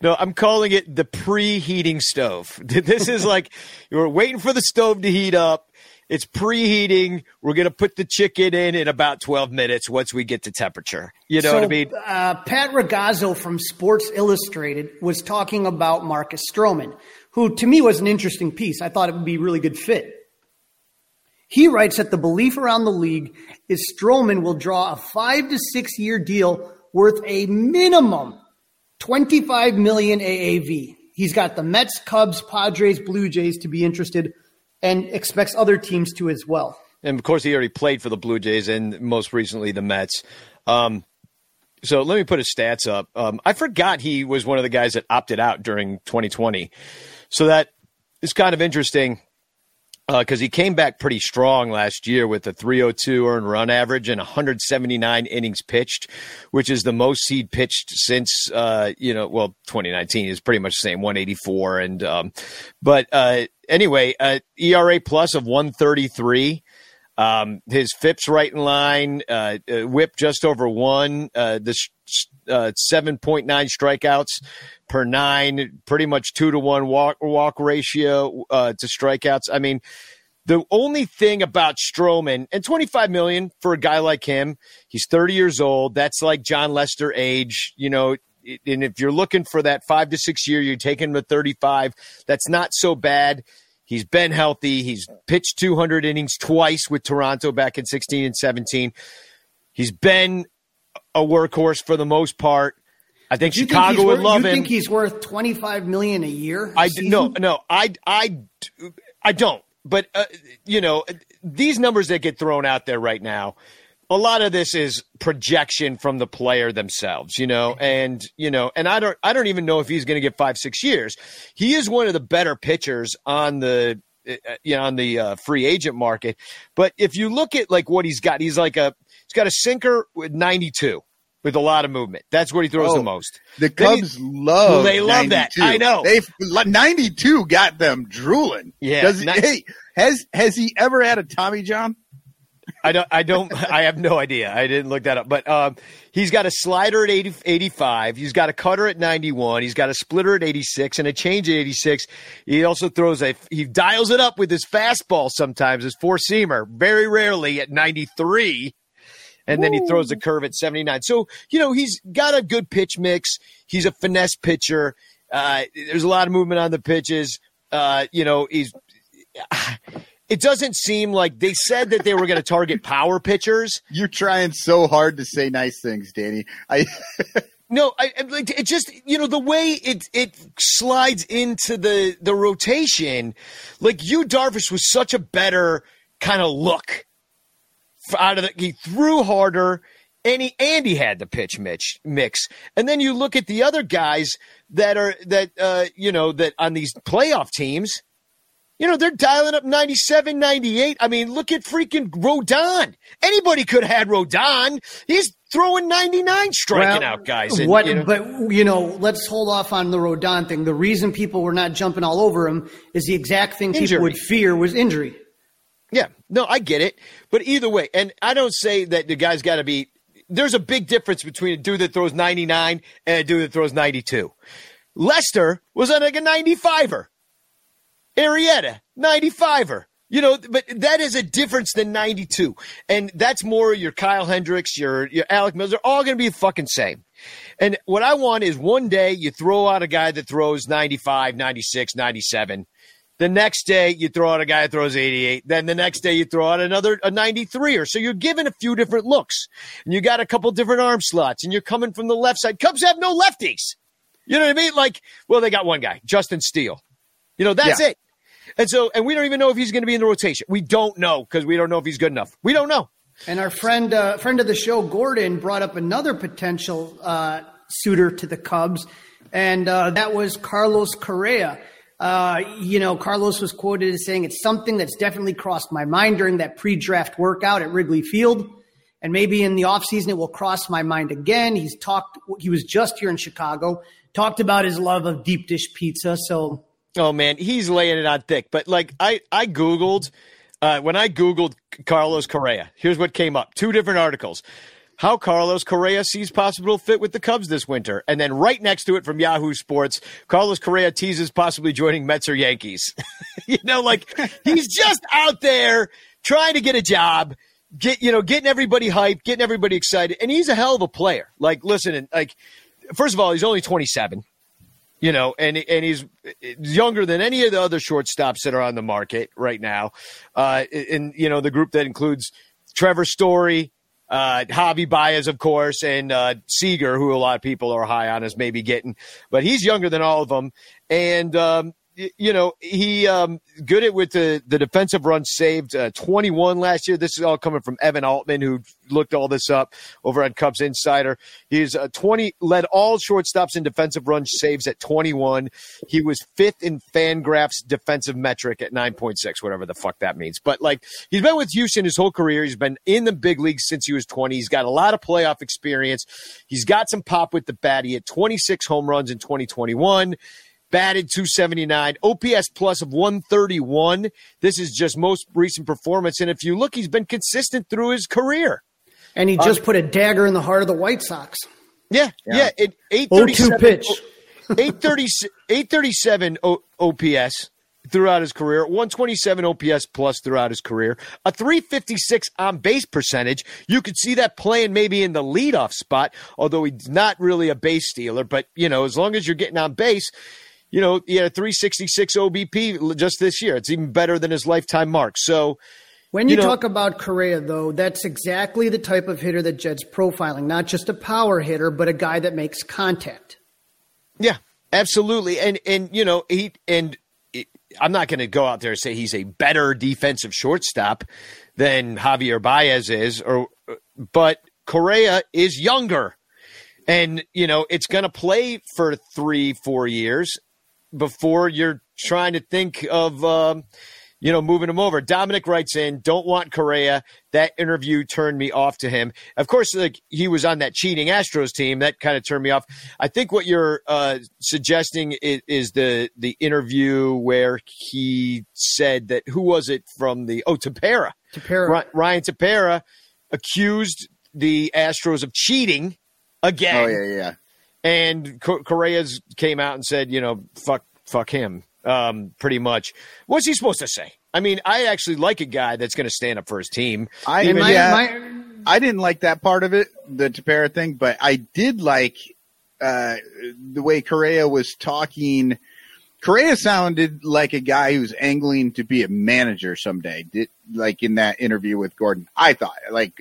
No, I'm calling it the preheating stove. This is like you're waiting for the stove to heat up. It's preheating. We're gonna put the chicken in in about 12 minutes once we get to temperature. You know so, what I mean? Uh, Pat Ragazzo from Sports Illustrated was talking about Marcus Stroman, who to me was an interesting piece. I thought it would be a really good fit. He writes that the belief around the league is Stroman will draw a five to six year deal worth a minimum 25 million AAV. He's got the Mets, Cubs, Padres, Blue Jays to be interested and expects other teams to as well. and of course he already played for the Blue Jays and most recently the Mets. Um, so let me put his stats up. Um, I forgot he was one of the guys that opted out during 2020, so that is kind of interesting because he came back pretty strong last year with a 302 earned run average and 179 innings pitched, which is the most he'd pitched since uh, you know, well, 2019 is pretty much the same, 184, and um, but uh, anyway, uh, ERA plus of 133. Um, his FIP's right in line, uh, uh, whip just over one, uh, the uh, 7.9 strikeouts per nine, pretty much two to one walk, walk ratio, uh, to strikeouts. I mean, the only thing about Stroman and 25 million for a guy like him, he's 30 years old. That's like Jon Lester age, you know. And if you're looking for that five to six year, you're taking him to 35. That's not so bad. He's been healthy. He's pitched 200 innings twice with Toronto back in 16 and 17. He's been a workhorse for the most part. I think You think Chicago he's would worth- love you him. You think he's worth 25 million a year? I season? no no I I I don't. But uh, you know these numbers that get thrown out there right now, a lot of this is projection from the player themselves. You know, and you know, and I don't I don't even know if he's going to get five six years. He is one of the better pitchers on the. uh, You know, on the uh, free agent market, but if you look at like what he's got, he's like a he's got a sinker with 92 with a lot of movement. That's what he throws Oh. the most. The Then he- Cubs love. They love that. 92. I know. They ninety two got them drooling. Yeah, Does, hey, has has he ever had a Tommy John? I don't. I don't. I have no idea. I didn't look that up. But um, he's got a slider at 80, 85. He's got a cutter at 91. He's got a splitter at 86 and a change at 86. He also throws a. He dials it up with his fastball sometimes. His four seamer, very rarely at 93. And then he throws a curve at 79. So, you know, he's got a good pitch mix. He's a finesse pitcher. Uh, there's a lot of movement on the pitches. Uh, you know, he's it doesn't seem like they said that they were going to target power pitchers. You're trying so hard to say nice things, Danny. I No, I, it just you know the way it it slides into the the rotation. Like you, Darvish was such a better kind of look out of the. He threw harder. And he, and he had the pitch mix, mix. And then you look at the other guys that are that uh, you know that on these playoff teams, you know, they're dialing up 97, 98. I mean, look at freaking Rodon. Anybody could have had Rodon. He's throwing 99 striking Well, out guys. And, what, you know- But you know, let's hold off on the Rodon thing. The reason people were not jumping all over him is the exact thing Injury. people would fear was injury. Yeah, no, I get it. But either way, and I don't say that the guy's got to be. There's a big difference between a dude that throws 99 and a dude that throws 92. Lester was on like a 95er. Arrieta, 95er. You know, but that is a difference than 92. And that's more your Kyle Hendricks, your, your Alec Mills. They're all going to be the fucking same. And what I want is one day you throw out a guy that throws 95, 96, 97 The next day, you throw out a guy that throws 88. Then the next day, you throw out another a 93 or so. You're given a few different looks, and you got a couple different arm slots, and you're coming from the left side. Cubs have no lefties. You know what I mean? Like, well, they got one guy, Justin Steele. You know, that's Yeah. it. And so, and we don't even know if he's going to be in the rotation. We don't know because we don't know if he's good enough. We don't know. And our friend, uh, friend of the show, Gordon, brought up another potential uh, suitor to the Cubs, and uh, that was Carlos Correa. Uh, you know, Carlos was quoted as saying, "It's something that's definitely crossed my mind during that pre-draft workout at Wrigley Field, and maybe in the offseason it will cross my mind again." He's talked. He was just here in Chicago, talked about his love of deep dish pizza. So Oh man, he's laying it on thick. But like I, I googled uh, when I googled Carlos Correa. Here's what came up: two different articles. How Carlos Correa sees possible fit with the Cubs this winter, and then right next to it from Yahoo Sports, Carlos Correa teases possibly joining Mets or Yankees. you know, like he's just out there trying to get a job, get you know, getting everybody hyped, getting everybody excited, and he's a hell of a player. Like, listen, and like, first of all, he's only 27 you know, and and he's younger than any of the other shortstops that are on the market right now. Uh, in you know the group that includes Trevor Story, uh, Javi Baez, of course, and uh, Seager, who a lot of people are high on as maybe getting, but he's younger than all of them, and um, you know he um, good at with the the defensive runs saved, uh, 21 last year. This is all coming from Evan Altman, who looked all this up over on Cubs Insider. He's uh, 20 led all shortstops in defensive run saves at 21. He was fifth in Fangraphs defensive metric at 9.6, whatever the fuck that means. But like he's been with Houston his whole career. He's been in the big leagues since he was 20. He's got a lot of playoff experience. He's got some pop with the bat. He had 26 home runs in 2021 batted 279, OPS plus of 131. This is just most recent performance. And if you look, he's been consistent through his career. and he uh, just put a dagger in the heart of the White Sox. Yeah, yeah. It, 0-2 837 pitch. 830, 837 O- OPS throughout his career, 127 OPS plus throughout his career, a 356 on base percentage. You could see that playing maybe in the leadoff spot, although he's not really a base stealer. But, you know, as long as you're getting on base, you know, he had a 366 OBP just this year. It's even better than his lifetime mark. So, When you, You know- talk about Correa, though, that's exactly the type of hitter that Jed's profiling. Not just a power hitter, but a guy that makes contact. Yeah, absolutely. And and you know he and it, I'm not going to go out there and say he's a better defensive shortstop than Javier Baez is, or but Correa is younger, and you know it's going to play for three four years before you're trying to think of. Um, you know, moving him over. Dominic writes in, don't want Correa. That interview turned me off to him. Of course, like he was on that cheating Astros team. That kind of turned me off. I think what you're uh, suggesting is, is the the interview where he said that who was it from the oh Tepera, Tepera. Ryan Tepera accused the Astros of cheating again Oh yeah, yeah. And Co- Correa's came out and said, you know, fuck, fuck him, um, pretty much. What's he supposed to say? I mean, I actually like a guy that's going to stand up for his team. I And my- yeah, my- I didn't like that part of it, the Tepera thing, but I did like uh, the way Correa was talking. Correa sounded like a guy who's angling to be a manager someday. Did like in that interview with Gordon? I thought like,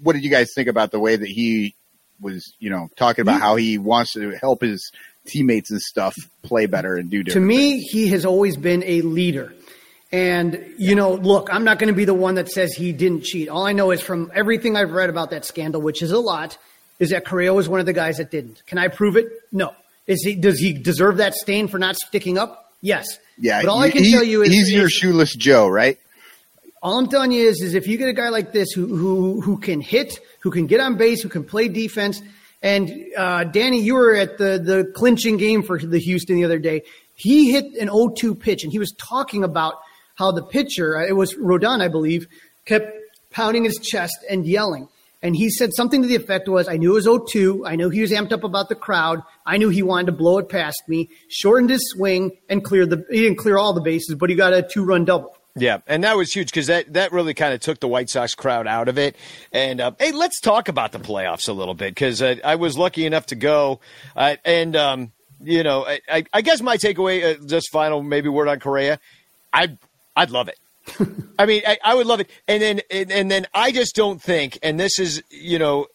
what did you guys think about the way that he was, you know, talking about how he wants to help his teammates and stuff play better and do To me, he has always been a leader. And, you know, look, I'm not going to be the one that says he didn't cheat. All I know is from everything I've read about that scandal, which is a lot, is that Correa was one of the guys that didn't. Can I prove it? No. Is he, does he deserve that stain for not sticking up? Yes. Yeah, But all I can tell you is he's your shoeless Joe, right? All I'm telling you is, is if you get a guy like this who who who can hit, who can get on base, who can play defense, and uh, Danny, you were at the the clinching game for the Houston the other day. He hit an 0-2 pitch, and he was talking about how the pitcher, uh, it was Rodon, I believe, kept pounding his chest and yelling. And he said something to the effect was, I knew it was 0-2. I knew he was amped up about the crowd. I knew he wanted to blow it past me, shortened his swing, and cleared the, he didn't clear all the bases, but he got a two run double. Yeah, and that was huge because that, that really kind of took the White Sox crowd out of it. And uh, hey, let's talk about the playoffs a little bit because uh, I was lucky enough to go. Uh, and, um, you know, I, I, I guess my takeaway, uh, just final maybe word on Correa, I I'd love it. I mean, I, I, would love it. And then and, and then I just don't think, and this is you know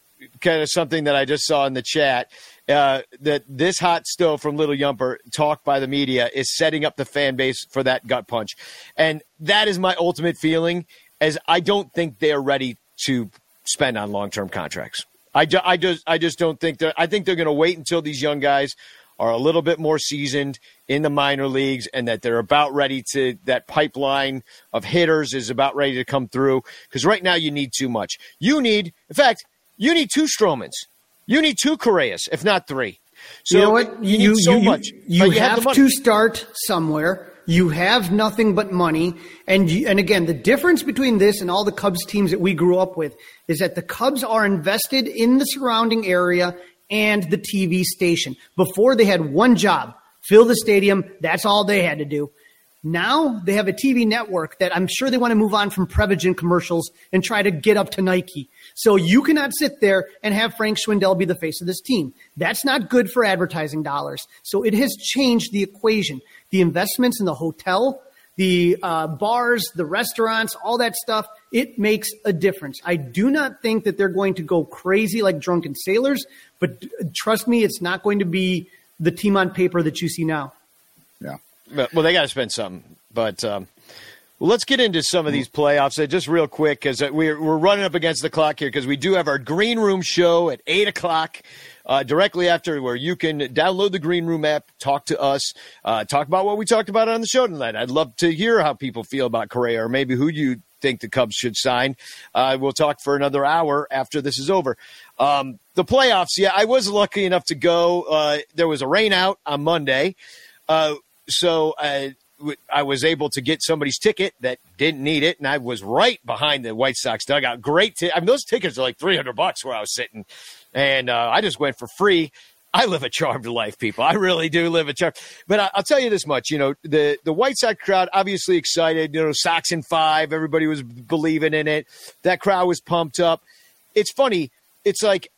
kind of something that I just saw in the chat. Uh, that this hot stove from Little Yumper, talked by the media, is setting up the fan base for that gut punch, and that is my ultimate feeling. As I don't think they're ready to spend on long term contracts. I, ju- I just I just don't think they're. I think they're going to wait until these young guys are a little bit more seasoned in the minor leagues and that they're about ready to that pipeline of hitters is about ready to come through because right now you need too much you need in fact you need two stromans you need two correas if not three so you know what you, you so you, much you, you have, have to start somewhere you have nothing but money and you, and again the difference between this and all the cubs teams that we grew up with is that the cubs are invested in the surrounding area and the TV station. Before they had one job, fill the stadium. That's all they had to do. Now they have a TV network that I'm sure they want to move on from Prevagen commercials and try to get up to Nike. So you cannot sit there and have Frank Schwindel be the face of this team. That's not good for advertising dollars. So it has changed the equation. The investments in the hotel, the uh, bars, the restaurants, all that stuff, it makes a difference. I do not think that they're going to go crazy like drunken sailors, but trust me, it's not going to be the team on paper that you see now. Yeah. Well, they got to spend something. But um, well, let's get into some of these playoffs uh, just real quick because uh, we're, we're running up against the clock here because we do have our Green Room show at 8 o'clock. Uh, directly after, where you can download the Green Room app, talk to us, uh, talk about what we talked about on the show tonight. I'd love to hear how people feel about Correa or maybe who you think the Cubs should sign. Uh, we'll talk for another hour after this is over. Um, the playoffs, yeah, I was lucky enough to go. Uh, there was a rain out on Monday. Uh, so I, I was able to get somebody's ticket that didn't need it, and I was right behind the White Sox dugout. Great, I mean those tickets are like three hundred bucks where I was sitting, and uh, I just went for free. I live a charmed life, people. I really do live a charmed. But I, will tell you this much: you know, the the White Sox crowd obviously excited. You know, Sox in five. Everybody was believing in it. That crowd was pumped up. It's funny. It's like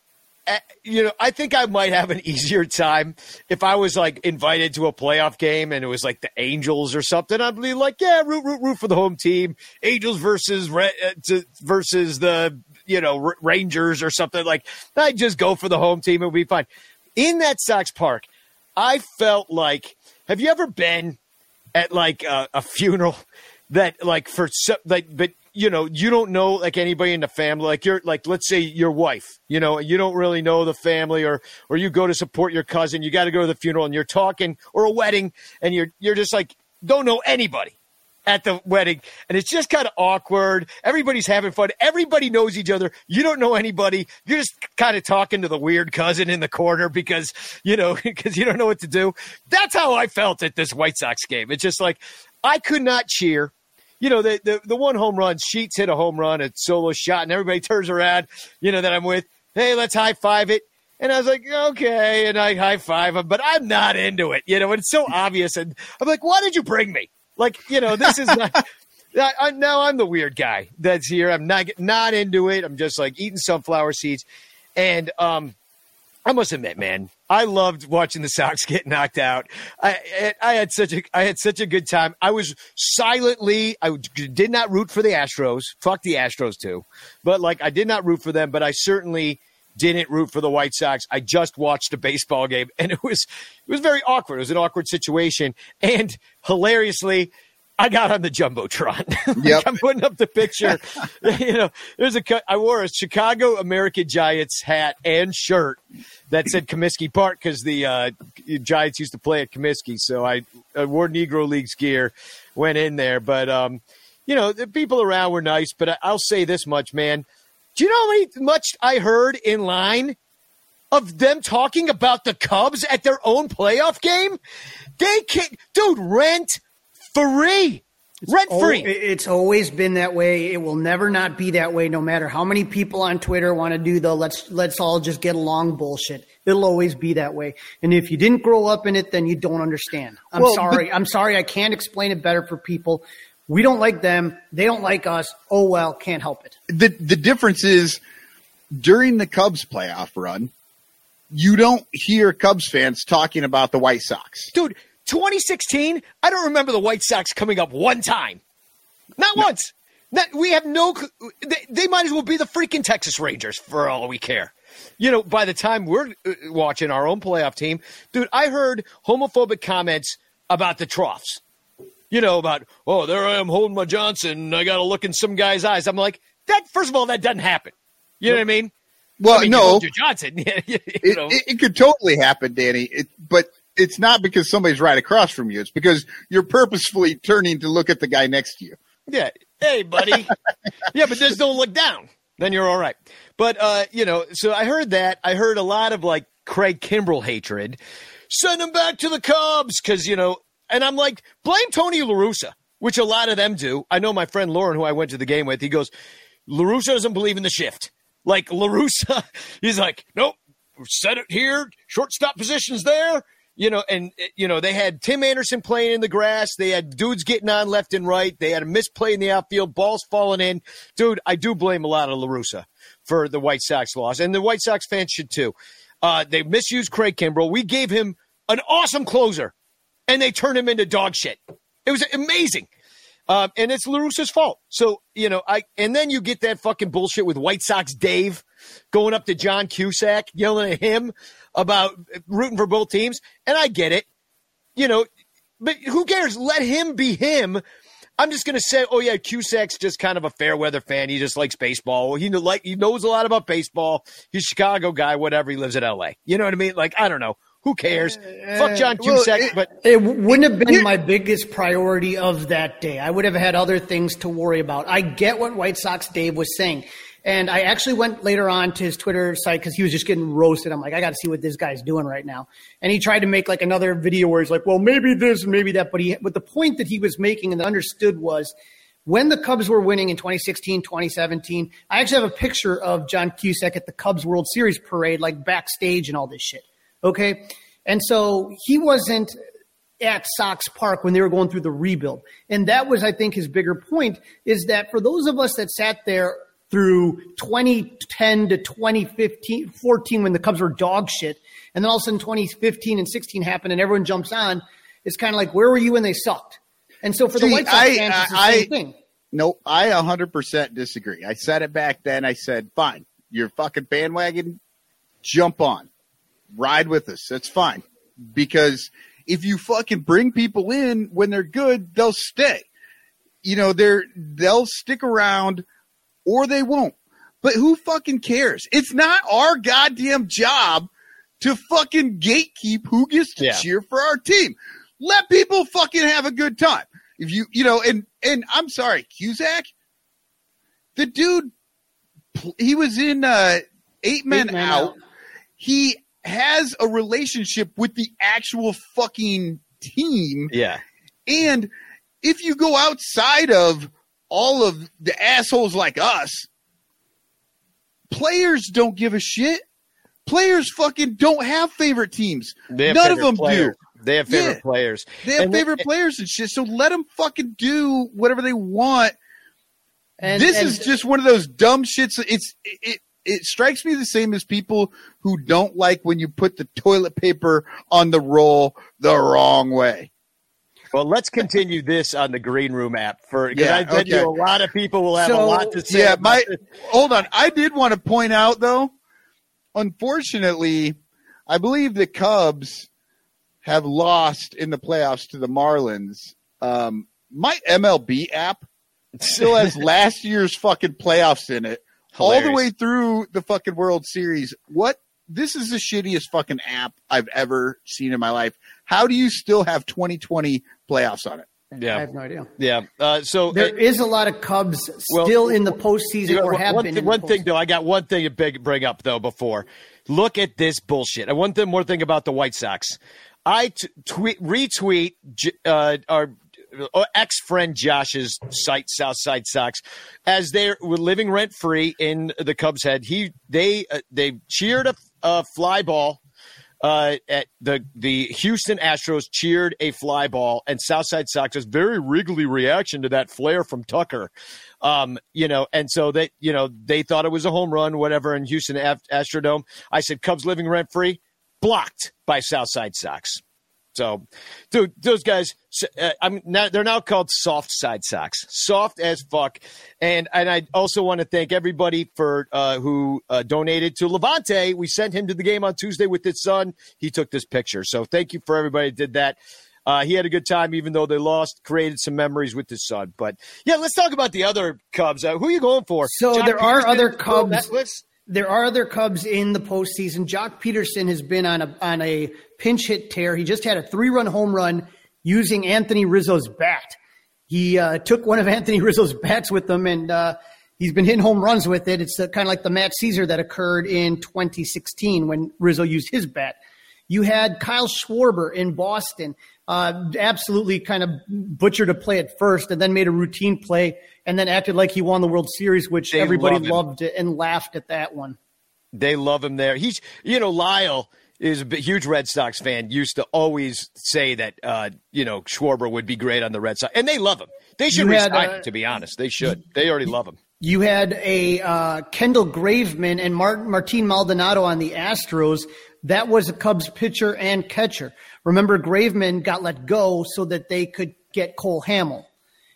you know, I think I might have an easier time if I was like invited to a playoff game and it was like the Angels or something. I'd be like, yeah, root, root, root for the home team. Angels versus uh, versus the you know Rangers or something like. I'd just go for the home team. It would be fine in that Sox Park, I felt like. Have you ever been at like a, a funeral that like for like but you know you don't know like anybody in the family like you're like let's say your wife you know you don't really know the family or or you go to support your cousin you got to go to the funeral and you're talking or a wedding and you're you're just like don't know anybody at the wedding and it's just kind of awkward. Everybody's having fun. Everybody knows each other. You don't know anybody. You're just kind of talking to the weird cousin in the corner because, you know, because you don't know what to do. That's how I felt at this White Sox game. It's just like I could not cheer. You know, the, the, the one home run, Sheets hit a home run, a solo shot, and everybody turns around, you know, that I'm with. Hey, let's high five it. And I was like, okay. And I high five him, but I'm not into it. You know, it's so obvious. And I'm like, why did you bring me? Like, you know, this is not. I, now I'm the weird guy that's here. I'm not not into it. I'm just like eating sunflower seeds, and um, I must admit, man, I loved watching the Sox get knocked out. I I had such a I had such a good time. I was silently I did not root for the Astros. Fuck the Astros too, but like I did not root for them. But I certainly didn't root for the White Sox. I just watched a baseball game and it was it was very awkward. It was an awkward situation. And hilariously, I got on the jumbotron. Yep. I'm putting up the picture. you know, there's a I wore a Chicago American Giants hat and shirt that said Comiskey Park because the uh, Giants used to play at Comiskey. So I, I, wore Negro Leagues gear, went in there. But um, you know, the people around were nice. But I, I'll say this much, man do you know how many, much I heard in line of them talking about the Cubs at their own playoff game? They can't, dude, rent free. Rent free. It's always been that way. It will never not be that way, no matter how many people on Twitter want to do the let's let's all just get along bullshit. It'll always be that way. And if you didn't grow up in it, then you don't understand. I'm well, sorry. But- I'm sorry. I can't explain it better for people. We don't like them. They don't like us. Oh well, can't help it. The the difference is during the Cubs playoff run, you don't hear Cubs fans talking about the White Sox. Dude, 2016, I don't remember the White Sox coming up one time. Not once. Not, we have no. They, they might as well be the freaking Texas Rangers for all we care. You know, by the time we're uh, watching our own playoff team, dude, I heard homophobic comments about the troughs. You know, about, oh, there I am holding my Johnson. I got to look in some guy's eyes. I'm like, that, first of all, that doesn't happen. You know what I mean? Well, I mean, no, Johnson. you it, it, it could totally happen, Danny. It, but it's not because somebody's right across from you. It's because you're purposefully turning to look at the guy next to you. Yeah. Hey, buddy. yeah, but just don't look down. Then you're all right. But uh, you know, so I heard that. I heard a lot of like Craig Kimbrel hatred. Send him back to the Cubs because you know. And I'm like, blame Tony La Russa, which a lot of them do. I know my friend Lauren, who I went to the game with. He goes, La Russa doesn't believe in the shift. Like La Russa, he's like, nope, set it here. Shortstop position's there. You know, and uh, you know they had Tim Anderson playing in the grass. They had dudes getting on left and right. They had a misplay in the outfield, balls falling in. Dude, I do blame a lot of La Russa for the White Sox loss, and the White Sox fans should too. Uh, they misused Craig Kimbrel. We gave him an awesome closer, and they turned him into dog shit. It was amazing. Um, and it's La Russa's fault. So, you know, I and then you get that fucking bullshit with White Sox Dave going up to John Cusack, yelling at him about rooting for both teams. And I get it. You know, but who cares? Let him be him. I'm just gonna say, oh yeah, Cusack's just kind of a fair weather fan. He just likes baseball. He like he knows a lot about baseball. He's a Chicago guy, whatever. He lives in L.A. You know what I mean? Like I don't know. Who cares? Fuck uh, John well, Cusack. it- but It wouldn't have been my biggest priority of that day. I would have had other things to worry about. I get what White Sox Dave was saying. And I actually went later on to his Twitter site because he was just getting roasted. I'm like, I got to see what this guy's doing right now. And he tried to make like another video where he's like, well, maybe this maybe that. But he, but the point that he was making and understood was when the Cubs were winning in 2016, 2017, I actually have a picture of John Cusack at the Cubs World Series parade, like backstage and all this shit. Okay. And so he wasn't at Sox Park when they were going through the rebuild. And that was, I think, his bigger point is that for those of us that sat there through 2010 to 2015, 14, when the Cubs were dog shit, and then all of a sudden 2015 and 16 happened and everyone jumps on, it's kind of like, where were you when they sucked? And so for the White Sox I- fans, it's the I- same thing. Nope, I 100% disagree. I said it back then. I said, fine, you're fucking bandwagon, jump on, ride with us. That's fine. Because if you fucking bring people in when they're good, they'll stay. You know, they're, they'll stick around or they won't. But who fucking cares? It's not our goddamn job to fucking gatekeep who gets to Yeah. cheer for our team. Let people fucking have a good time. If you, you know, and and I'm sorry, Cusack, the dude, he was in uh, Eight Men, Eight Men Out. Out. He has a relationship with the actual fucking team, yeah, and if you go outside of all of the assholes like us, players don't give a shit. Players fucking don't have favorite teams. they have None of favorite them players. They have favorite Yeah. players. They have And- favorite players and shit. So let them fucking do whatever they want. And, this and- is just one of those dumb shits. It's it, it it strikes me the same as people who don't like when you put the toilet paper on the roll the wrong way. Well, let's continue this on the Green Room app for because Yeah, I bet you a lot of people will have a lot to say. Yeah, my this. hold on. I did want to point out though, unfortunately, I believe the Cubs have lost in the playoffs to the Marlins. Um, my MLB app still has last year's fucking playoffs in it, all the way through the fucking World Series. What? This is the shittiest fucking app I've ever seen in my life. How do you still have 2020 playoffs on it? Yeah. I have no idea. yeah. Uh, so There is a lot of Cubs Well, still in the postseason You know, or have one, been. thi- one thing though, I got one thing to big, bring up though before. Look at this bullshit. And one thing more thing about the White Sox. I t- tweet retweet uh, our ex friend Josh's site, Southside Sox, as they were living rent free in the Cubs head. He they uh, they cheered a, a fly ball uh, at the the Houston Astros cheered a fly ball, and Southside Sox's very Wrigley reaction to that flare from Tucker. Um, you know, and so they, you know, they thought it was a home run, whatever, in Houston Astrodome. I said Cubs living rent free, blocked by Southside Sox. So, dude, those guys, uh, I'm now, they're now called soft side socks, soft as fuck. And and I also want to thank everybody for uh, who uh, donated to Levante. We sent him to the game on Tuesday with his son. He took this picture, so thank you for everybody that did that. Uh, he had a good time, even though they lost. Created some memories with his son. But yeah, let's talk about the other Cubs. Uh, who are you going for? So John there are other Cubs. list? There are other Cubs in the postseason. Joc Pederson has been on a on a pinch hit tear. He just had a three run home run using Anthony Rizzo's bat. He uh, took one of Anthony Rizzo's bats with him, and uh, he's been hitting home runs with it. It's uh, kind of like the Matt Szczur that occurred in 2016 when Rizzo used his bat. You had Kyle Schwarber in Boston, uh, absolutely kind of butchered a play at first and then made a routine play and then acted like he won the World Series, which They everybody love loved it and laughed at that one. They love him there. He's, you know, Lyle is a huge Red Sox fan. Used to always say that, uh, you know, Schwarber would be great on the Red Sox, and they love him. They should had, resign uh, him. To be honest, they should. They already love him. You had a uh, Kendall Graveman and Martin Martin Maldonado on the Astros. That was a Cubs pitcher and catcher. Remember, Graveman got let go so that they could get Cole Hamels,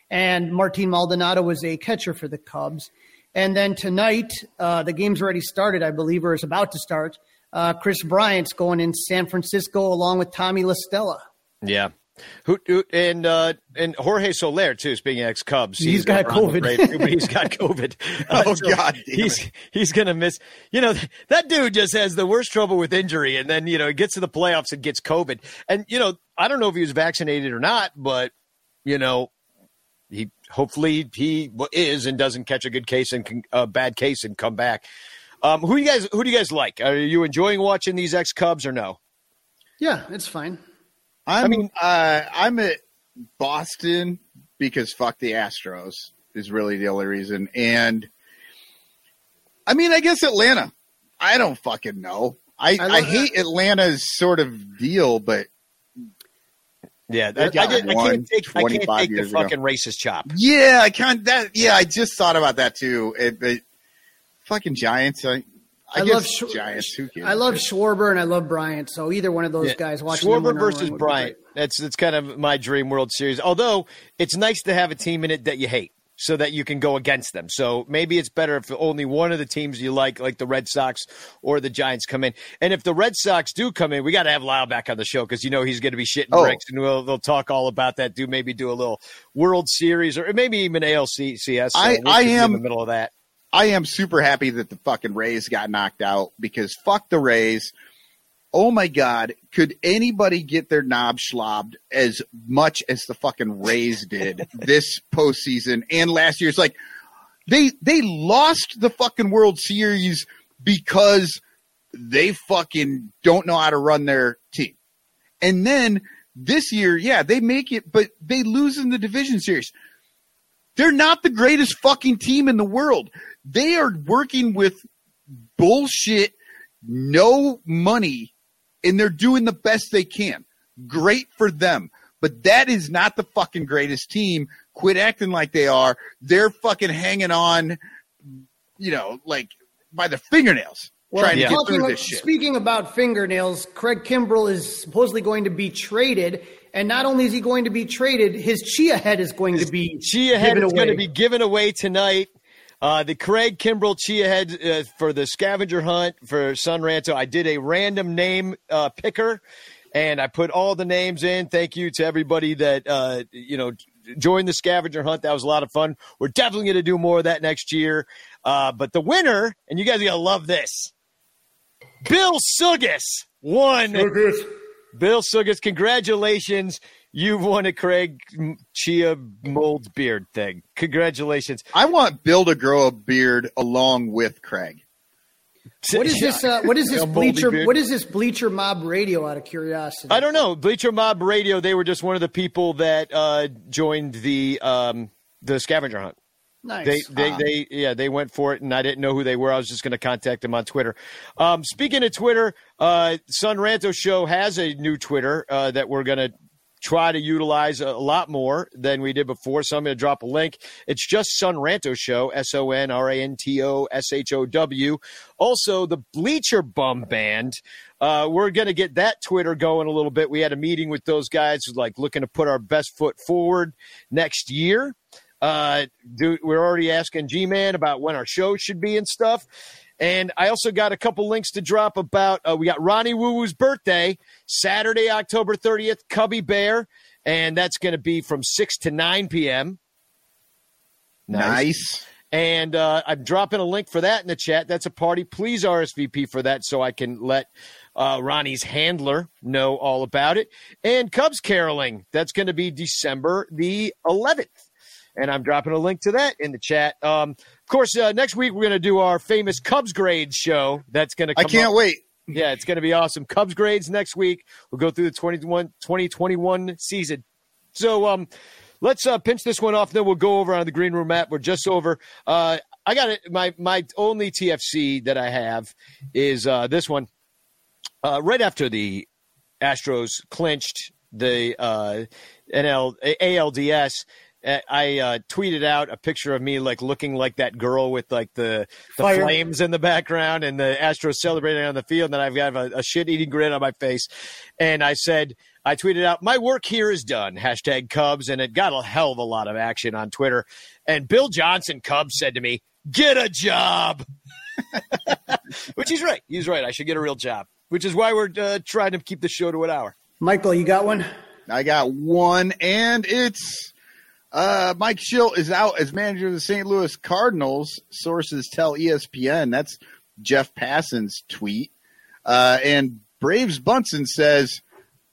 and Martin Maldonado was a catcher for the Cubs. And then tonight, uh, the game's already started, I believe, or is about to start. Uh, Kris Bryant's going in San Francisco along with Tommy La Stella. Yeah. Who, who and uh, and Jorge Soler too. Speaking of ex Cubs, He's got COVID. but he's got COVID. Oh, So God damn he's he's gonna miss. You know that dude just has the worst trouble with injury, and then you know he gets to the playoffs and gets COVID. And you know I don't know if he was vaccinated or not, but you know he hopefully he is and doesn't catch a good case and can, a bad case and come back. Um, who do you guys who do you guys like? Are you enjoying watching these ex Cubs or no? Yeah, it's fine. I'm, I mean- uh, I'm at Boston because fuck the Astros is really the only reason. And I mean, I guess Atlanta. I don't fucking know. I, I I, love- hate Atlanta's sort of deal, but Yeah, They I, I, did, I can't take I can't take the years ago. fucking racist chop. yeah, I can't. That yeah, I just thought about that too. It, it, fucking Giants. I, I, I love Sch- Giants. Who cares? I love Schwarber and I love Bryant. So either one of those guys watching Schwarber versus run would be Bryant. That's that's kind of my dream World Series. Although it's nice to have a team in it that you hate, so that you can go against them. So maybe it's better if only one of the teams you like, like the Red Sox or the Giants, come in. And if the Red Sox do come in, we got to have Lyle back on the show because you know he's going to be shitting Oh. bricks, and we'll they'll talk all about that. Do maybe do a little World Series or maybe even ALCS. So I- I be in the middle of that. I am super happy that the fucking Rays got knocked out because fuck the Rays. Oh my God. Could anybody get their knob slobbed as much as the fucking Rays did this postseason and last year? It's like they, they lost the fucking World Series because they fucking don't know how to run their team. And then this year, yeah, they make it, but they lose in the division series. They're not the greatest fucking team in the world. They are working with bullshit, no money, and they're doing the best they can. Great for them. But that is not the fucking greatest team. Quit acting like they are. They're fucking hanging on, you know, like by the fingernails trying to get talking through of- this shit. Speaking about fingernails, Craig Kimbrel is supposedly going to be traded, and not only is he going to be traded, his chia head is going to be Chia head given is going to be given away tonight. Uh, the Craig Kimbrel Chia head uh, for the scavenger hunt for Son Ranto. I did a random name uh, picker, and I put all the names in. Thank you to everybody that uh, you know joined the scavenger hunt. That was a lot of fun. We're definitely going to do more of that next year. Uh, but the winner, and you guys are going to love this, Bill Suggis won. Bill Suggis, congratulations. You've won a Craig Chia mold beard thing. Congratulations. I want Bill to grow a beard along with Craig. What is this? Uh, what is this bleacher? beard. What is this bleacher mob radio? Out of curiosity, I don't know. Bleacher Mob Radio, they were just one of the people that uh, joined the um, the scavenger hunt. Nice. They, they, they, yeah, they went for it, and I didn't know who they were. I was just going to contact them on Twitter. Um, speaking of Twitter, uh, Son Ranto Show has a new Twitter uh, that we're going to try to utilize a, lot more than we did before. So I'm going to drop a link. It's just Son Ranto Show, S O N R A N T O S H O W. Also, the Bleacher Bum Band. Uh, we're going to get that Twitter going a little bit. We had a meeting with those guys, like looking to put our best foot forward next year. Uh, dude, we're already asking G Man about when our show should be and stuff. And I also got a couple links to drop about. Uh, we got Ronnie Woo Woo's birthday, Saturday, October 30th, Cubby Bear, and that's going to be from 6 to 9 p.m. Nice. nice. And uh, I'm dropping a link for that in the chat. That's a party. Please RSVP for that so I can let uh, Ronnie's handler know all about it. And Cubs caroling. That's going to be December the 11th and I'm dropping a link to that in the chat. Um, course, uh, next week we're going to do our famous Cubs grades show. That's going to. I can't up. wait. Yeah, it's going to be awesome. Cubs grades next week. We'll go through the 21, 2021 season. So um, let's uh, pinch this one off. Then we'll go over on the green room map. We're just over. Uh, I got it. My my only TFC that I have is uh, this one. Uh, right after the Astros clinched the uh, NL ALDS, I uh, tweeted out a picture of me like looking like that girl with like the, the flames in the background and the Astros celebrating on the field. And then I've got a, a shit eating grin on my face. And I said, I tweeted out, my work here is done. Hashtag Cubs. And it got a hell of a lot of action on Twitter. And Bill Johnson, Cubs, said to me, get a job. Which he's right. He's right. I should get a real job, which is why we're uh, trying to keep the show to an hour. Michael, you got one? I got one, and it's uh, Mike Shildt is out as manager of the St. Louis Cardinals. Sources tell ESPN. That's Jeff Passan's tweet. Uh, and Braves Bunson says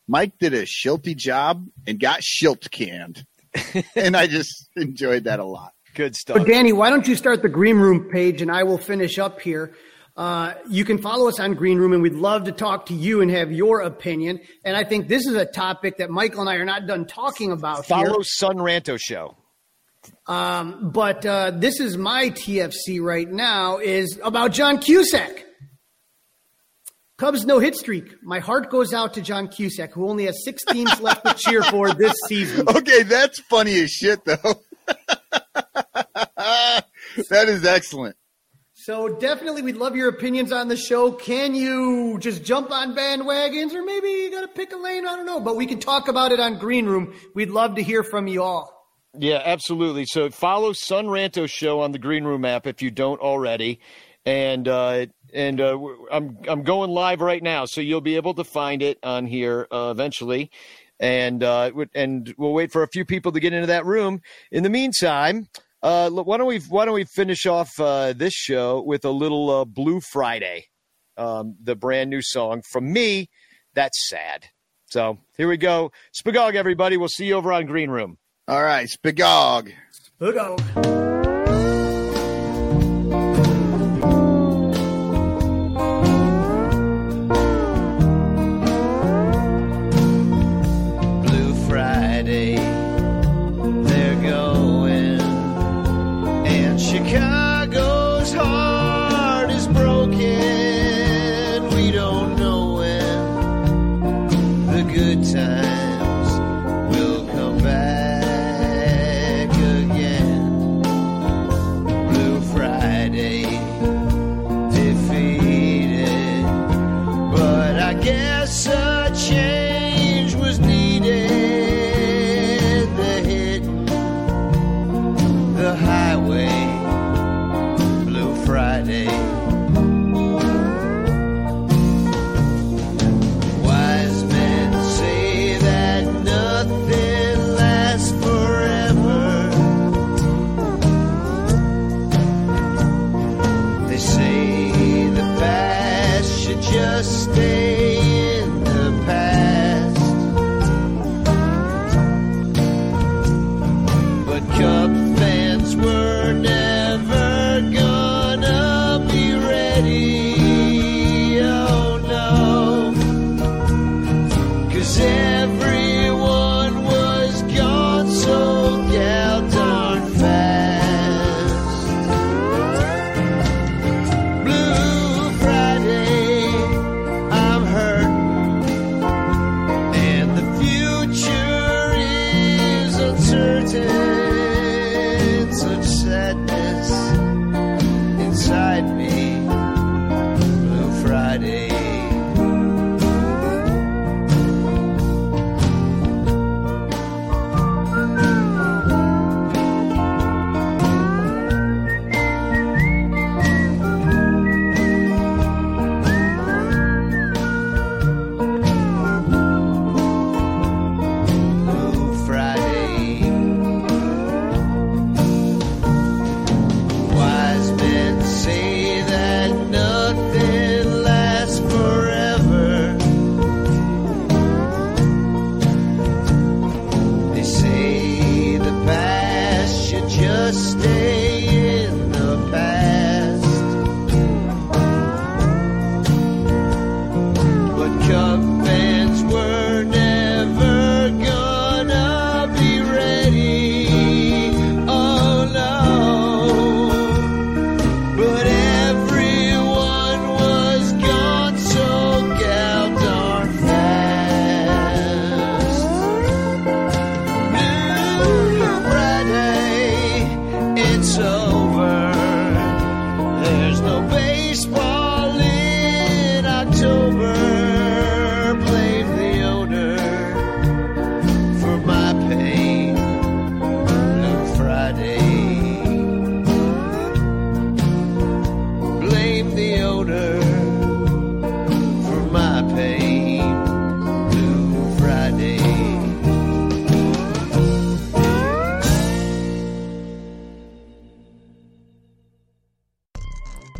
Mike did a shilty job and got shilt canned. and I just enjoyed that a lot. Good stuff. So, Danny, why don't you start the green room page and I will finish up here. Uh, you can follow us on Green Room, and we'd love to talk to you and have your opinion. And I think this is a topic that Michael and I are not done talking about. Follow here. Son Ranto Show. Um, but uh, this is my TFC right now is about John Cusack. Cubs no hit streak. My heart goes out to John Cusack, who only has six teams left to cheer for this season. Okay, that's funny as shit, though. that is excellent. So definitely, we'd love your opinions on the show. Can you just jump on bandwagons, or maybe you got to pick a lane? I don't know, but we can talk about it on Green Room. We'd love to hear from you all. Yeah, absolutely. So follow Son Ranto Show on the Green Room app if you don't already, and uh, and uh, I'm I'm going live right now, so you'll be able to find it on here uh, eventually, and uh, and we'll wait for a few people to get into that room. In the meantime. Uh, why don't we why don't we finish off uh, this show with a little uh, Blue Friday, um, the brand new song from me. That's sad. So here we go, Spagog, everybody. We'll see you over on Green Room. All right, Spagog. Spagog.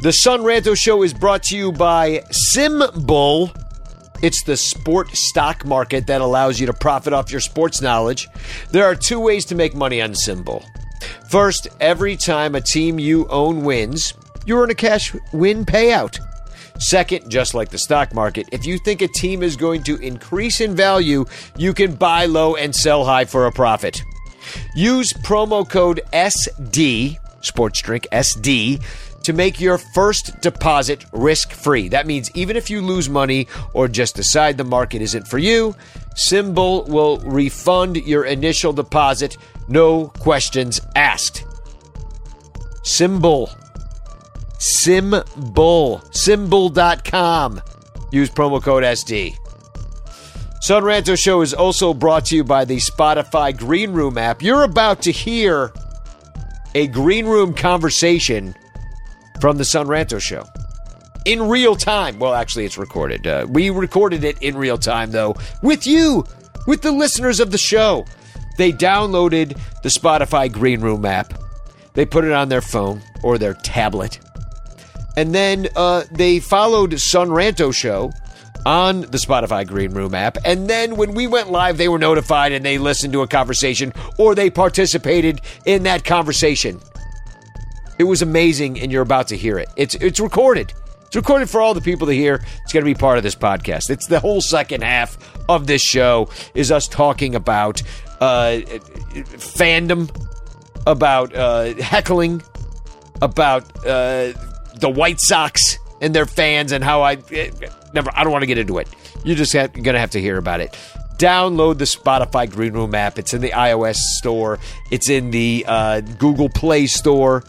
The Son Ranto Show is brought to you by Simbull. It's the sport stock market that allows you to profit off your sports knowledge. There are two ways to make money on Simbull. First, every time a team you own wins, you earn a cash win payout. Second, just like the stock market, if you think a team is going to increase in value, you can buy low and sell high for a profit. Use promo code SD, sports drink SD, to make your first deposit risk free. That means even if you lose money or just decide the market isn't for you, Simbull will refund your initial deposit, no questions asked. Simbull. Simbull. Simbull.com. Use promo code SD. Son Ranto Show is also brought to you by the Spotify Green Room app. You're about to hear a Green Room conversation from the Son Ranto Show in real time. Well, actually, it's recorded. Uh, we recorded it in real time, though, with you, with the listeners of the show. They downloaded the Spotify Green Room app, they put it on their phone or their tablet, and then uh, they followed Son Ranto Show on the Spotify Green Room app. And then when we went live, they were notified and they listened to a conversation or they participated in that conversation. It was amazing, and you're about to hear it. It's it's recorded. It's recorded for all the people to hear. It's going to be part of this podcast. It's the whole second half of this show is us talking about uh, fandom, about uh, heckling, about uh, the White Sox and their fans, and how I never. I don't want to get into it. You're just going to have to hear about it. Download the Spotify Green Room app. It's in the iOS store. It's in the uh, Google Play store.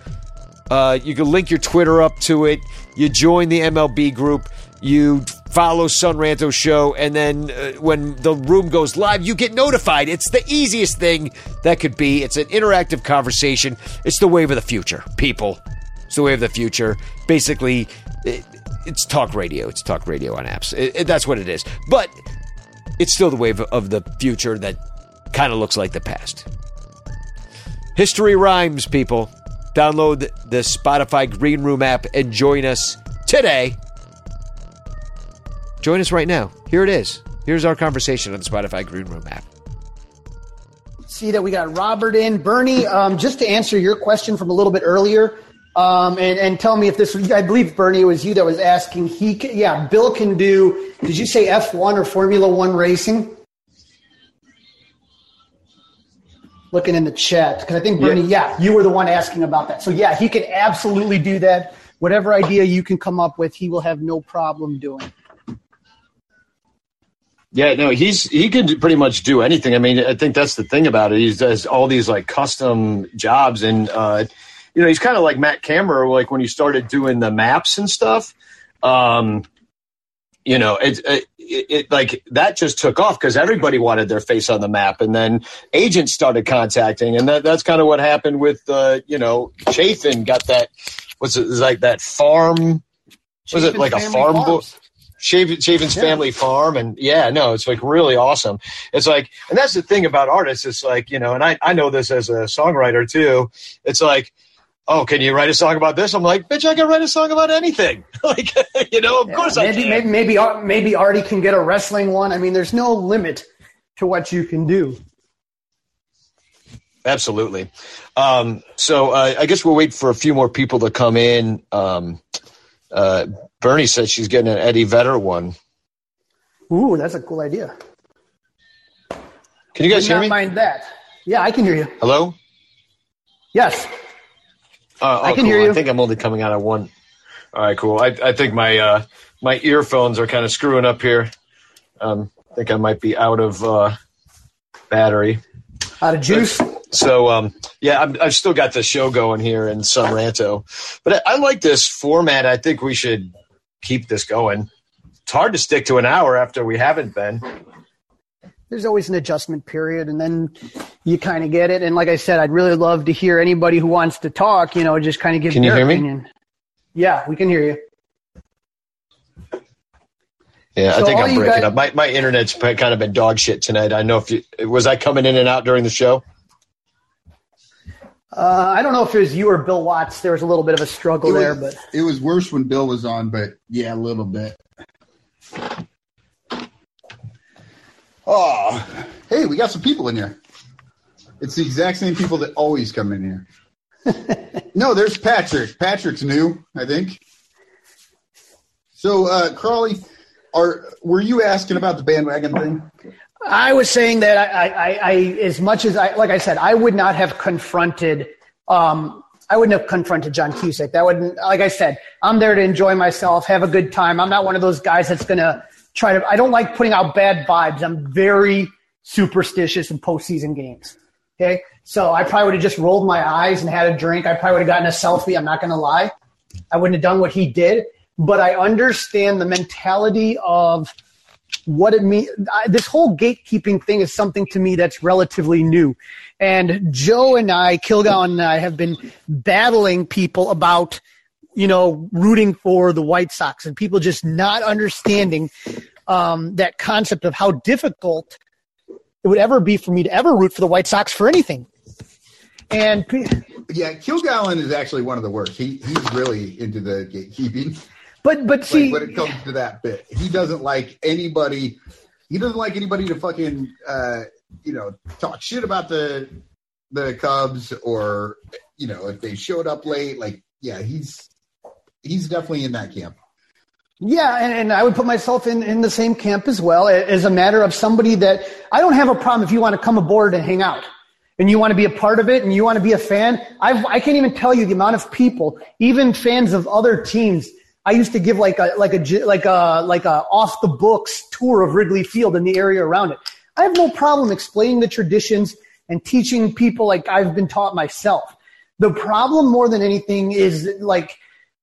Uh, you can link your Twitter up to it. You join the MLB group. You follow Son Ranto Show, and then uh, when the room goes live, you get notified. It's the easiest thing that could be. It's an interactive conversation. It's the wave of the future, people. It's the wave of the future. Basically, it, it's talk radio. It's talk radio on apps. It- it- that's what it is. But it's still the wave of the future that kind of looks like the past. History rhymes, people. Download the Spotify Green Room app and join us today. Join us right now. Here it is. Here's our conversation on the Spotify Green Room app. see that we got Robert in. Bernie, um, just to answer your question from a little bit earlier, um, and, and tell me if this, I believe, Bernie, it was you that was asking. He, can, yeah, Bill can do, did you say F1 or Formula One racing? Looking in the chat, because I think, Bernie, yeah. you were the one asking about that. So, yeah, he can absolutely do that. Whatever idea you can come up with, he will have no problem doing. Yeah, no, he's he can pretty much do anything. I mean, I think that's the thing about it. He does all these like custom jobs, and uh, you know, he's kind of like Matt Cameron, like when he started doing the maps and stuff. Um, you know, it, it, it like that just took off because everybody wanted their face on the map, and then agents started contacting, and that, that's kind of what happened with, uh, you know, Chafin got that. What's it like that farm? Was it like a farm book? Chafin's Chafin's yeah. family farm, and yeah, no, it's like really awesome. It's like, and that's the thing about artists. It's like you know, and I I know this as a songwriter too. It's like oh, can you write a song about this? I'm like, bitch, I can write a song about anything. like, you know, of yeah, course maybe, I can. Maybe, maybe, maybe Artie can get a wrestling one. I mean, there's no limit to what you can do. Absolutely. Um, so uh, I guess we'll wait for a few more people to come in. Um, uh, Bernie said she's getting an Eddie Vedder one. Ooh, that's a cool idea. Can you guys hear me? Mind that. Yeah, I can hear you. Hello. Yes. Uh, oh, I can cool. hear you. I think I'm only coming out of one. All right, cool. I, I think my uh, my earphones are kind of screwing up here. Um, I think I might be out of uh, battery. Out of juice. So um, yeah, i have still got the show going here in Son Ranto, but I, I like this format. I think we should keep this going. It's hard to stick to an hour after we haven't been there's always an adjustment period and then you kind of get it. And like I said, I'd really love to hear anybody who wants to talk, you know, just kind of give can their you hear opinion. Me? Yeah, we can hear you. Yeah, so I think I'm breaking guys, up. My my internet's kind of been dog shit tonight. I know if you was I coming in and out during the show. Uh, I don't know if it was you or Bill Watts. There was a little bit of a struggle was, there, but it was worse when Bill was on. But yeah, a little bit. Oh, hey, we got some people in here. It's the exact same people that always come in here. no, there's Patrick. Patrick's new, I think. So, uh, Crawly, are were you asking about the bandwagon thing? I was saying that I, I, I as much as I, like I said, I would not have confronted. Um, I wouldn't have confronted John Cusack. That wouldn't, like I said, I'm there to enjoy myself, have a good time. I'm not one of those guys that's gonna try to. I don't like putting out bad vibes. I'm very superstitious in postseason games. Okay, so I probably would have just rolled my eyes and had a drink. I probably would have gotten a selfie. I'm not going to lie. I wouldn't have done what he did, but I understand the mentality of what it means. This whole gatekeeping thing is something to me that's relatively new. And Joe and I, Kilgallen and I, have been battling people about you know, rooting for the White Sox and people just not understanding um, that concept of how difficult it would ever be for me to ever root for the White Sox for anything. And yeah, Kilgallen is actually one of the worst. He he's really into the gatekeeping. But but see, like when it comes to that bit, he doesn't like anybody. He doesn't like anybody to fucking uh, you know talk shit about the the Cubs or you know if they showed up late. Like yeah, he's he's definitely in that camp. Yeah, and, and I would put myself in, in the same camp as well as a matter of somebody that I don't have a problem if you want to come aboard and hang out and you want to be a part of it and you want to be a fan. I've, I can't even tell you the amount of people, even fans of other teams. I used to give like a, like a, like a, like a off the books tour of Wrigley Field and the area around it. I have no problem explaining the traditions and teaching people like I've been taught myself. The problem more than anything is like,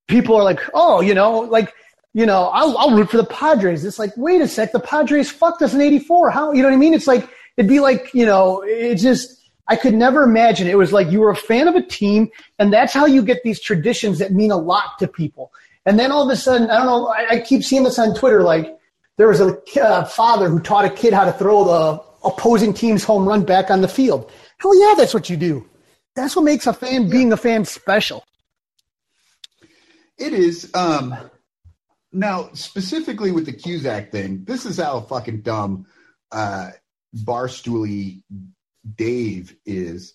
people are like, oh, you know, like, you know, I'll, I'll root for the Padres. It's like, wait a sec, the Padres fucked us in 84. How, you know what I mean? It's like, it'd be like, you know, it just, I could never imagine. It was like you were a fan of a team, and that's how you get these traditions that mean a lot to people. And then all of a sudden, I don't know, I, I keep seeing this on Twitter, like, there was a uh, father who taught a kid how to throw the opposing team's home run back on the field. Hell yeah, that's what you do. That's what makes a fan being a fan special. It is. Um, now, specifically with the Cusack thing, this is how fucking dumb uh, Barstooly Dave is.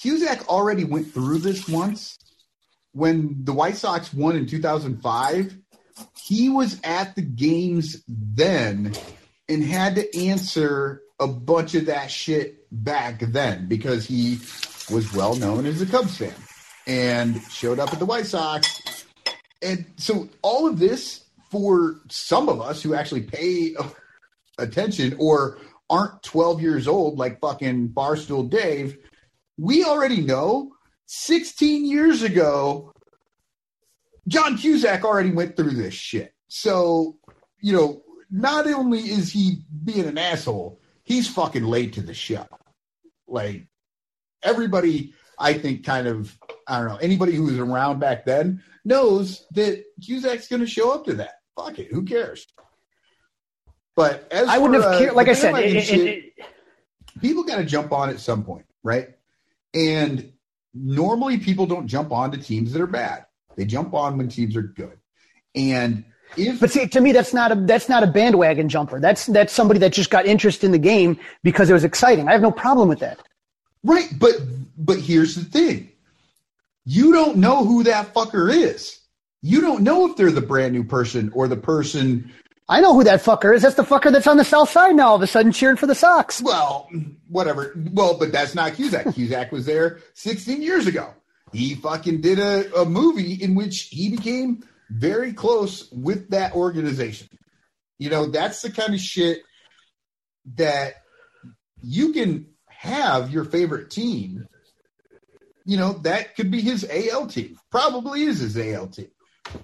Cusack already went through this once when the White Sox won in 2005. He was at the games then and had to answer a bunch of that shit back then because he was well known as a Cubs fan and showed up at the White Sox and so all of this for some of us who actually pay attention or aren't 12 years old like fucking Barstool Dave, we already know 16 years ago, John Cusack already went through this shit. So, you know, not only is he being an asshole, he's fucking late to the show. Like everybody, I think, kind of, I don't know, anybody who was around back then knows that Cusack's going to show up to that. Fuck it, who cares? But as I wouldn't for, have uh, cared. Like I said, it, it, shit, it, people got to jump on at some point, right? And normally people don't jump on to teams that are bad. They jump on when teams are good. And if But see, to me, that's not a that's not a bandwagon jumper. That's that's somebody that just got interest in the game because it was exciting. I have no problem with that. right, but but here's the thing. You don't know who that fucker is. You don't know if they're the brand new person or the person I know who that fucker is. That's the fucker that's on the south side now. All of a sudden, cheering for the Sox. Well, whatever. Well, but that's not Cusack. Cusack was there 16 years ago. He fucking did a, a movie in which he became very close with that organization. You know, that's the kind of shit that you can have your favorite team. You know, that could be his AL team. Probably is his AL team.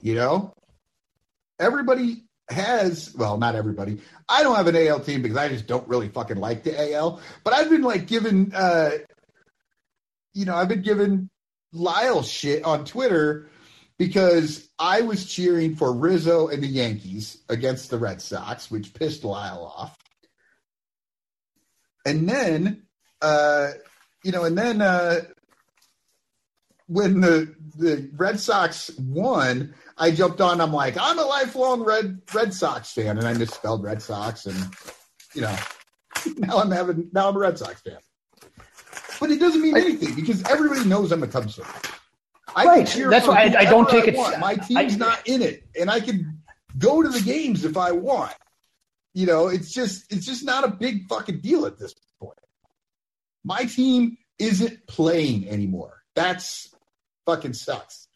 You know, everybody has well not everybody i don't have an al team because i just don't really fucking like the al but i've been like given uh you know i've been given lyle shit on twitter because i was cheering for rizzo and the yankees against the red sox which pissed lyle off and then uh you know and then uh when the the red sox won I jumped on. I'm like, I'm a lifelong Red Red Sox fan, and I misspelled Red Sox, and you know, now I'm having now I'm a Red Sox fan. But it doesn't mean anything because everybody knows I'm a Cubs fan. I Right. That's why I- I don't take it- want. My I- team's not in it, and I can go to the games if I want. You know, it's just it's just not a big fucking deal at this point. My team isn't playing anymore. That's fucking sucks.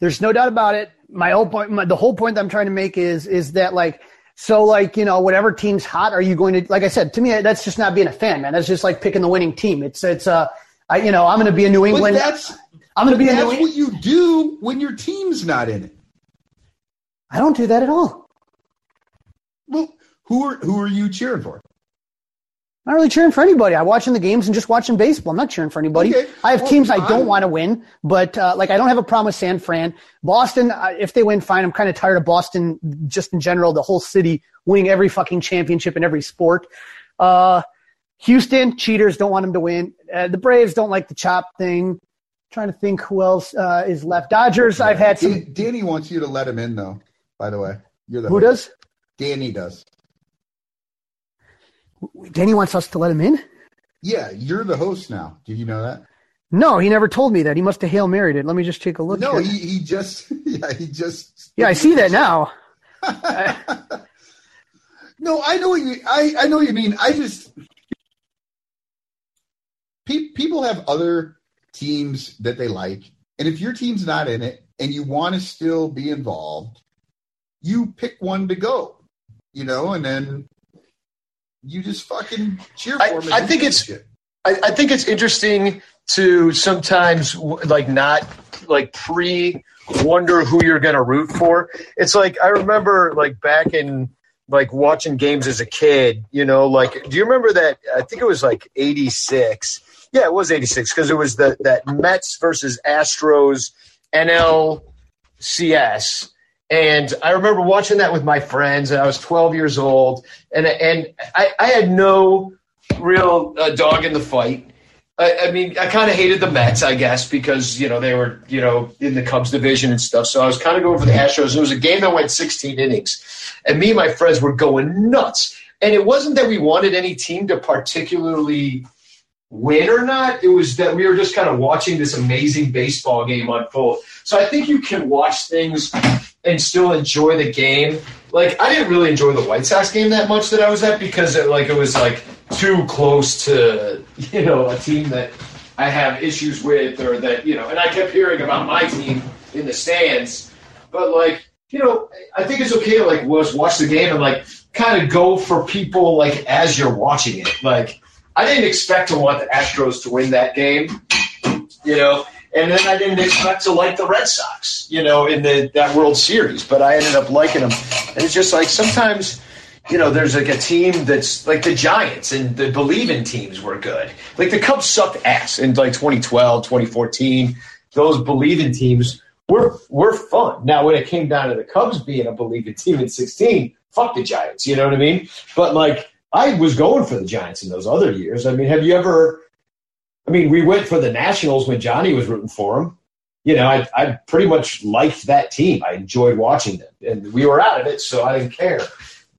There's no doubt about it. My whole point, my, the whole point that I'm trying to make is, is that like, so like, you know, whatever team's hot, are you going to, like I said, to me, that's just not being a fan, man. That's just like picking the winning team. It's, it's, uh, I, you know, I'm going to be a New But England. that's I'm going to be a that's New England. what you do when your team's not in it. I don't do that at all. Well, who are who are you cheering for? I'm not really cheering for anybody. I'm watching the games and just watching baseball. I'm not cheering for anybody. Okay. I have Well, teams I don't want to win, but uh, like I don't have a problem with San Fran. Boston, uh, if they win, fine. I'm kind of tired of Boston just in general, the whole city winning every fucking championship in every sport. Uh, Houston, cheaters, don't want them to win. Uh, the Braves don't like the chop thing. trying to think who else uh, is left. Dodgers, I've had some. Danny wants you to let him in, though. By the way, you're the Who host. does? Danny does. Danny wants us to let him in? Yeah, you're the host now. Did you know that? No, he never told me that. He must have hail married it. Let me just take a look. No, here. he, he just yeah he just yeah, I see that now. No, I know what you I, I know what you mean. I just pe- people have other teams that they like, and if your team's not in it and you want to still be involved, you pick one to go. You know, and then you just fucking cheer for I- and I think it's- I, I think it's interesting to sometimes like not like pre wonder who you're going to root for. It's like I remember like back in like watching games as a kid, you know, like do you remember that I think it was like 86. Yeah, it was 86 because it was the that Mets versus Astros NLCS. And I remember watching that with my friends, and I was 12 years old, and and I, I had no real uh, dog in the fight. I, I mean, I kind of hated the Mets, I guess, because you know they were you know in the Cubs division and stuff. So I was kind of going for the Astros. It was a game that went 16 innings, and me and my friends were going nuts. And it wasn't that we wanted any team to particularly win or not. It was that we were just kind of watching this amazing baseball game unfold. So I think you can watch things and still enjoy the game. Like I didn't really enjoy the White Sox game that much that I was at because it, like it was like too close to you know a team that I have issues with or that you know. And I kept hearing about my team in the stands, but like you know, I think it's okay to like was watch the game and like kind of go for people like as you're watching it. Like I didn't expect to want the Astros to win that game, you know. And then I didn't expect to like the Red Sox, you know, in the that World Series, but I ended up liking them. And it's just like sometimes, you know, there's like a team that's like the Giants and the believe in teams were good. Like the Cubs sucked ass in like 2012, 2014. Those believe in teams were were fun. Now when it came down to the Cubs being a believe in team in 16, fuck the Giants, you know what I mean? But like I was going for the Giants in those other years. I mean, have you ever I mean, we went for the Nationals when Johnny was rooting for them. You know, I, I pretty much liked that team. I enjoyed watching them, and we were out of it, so I didn't care.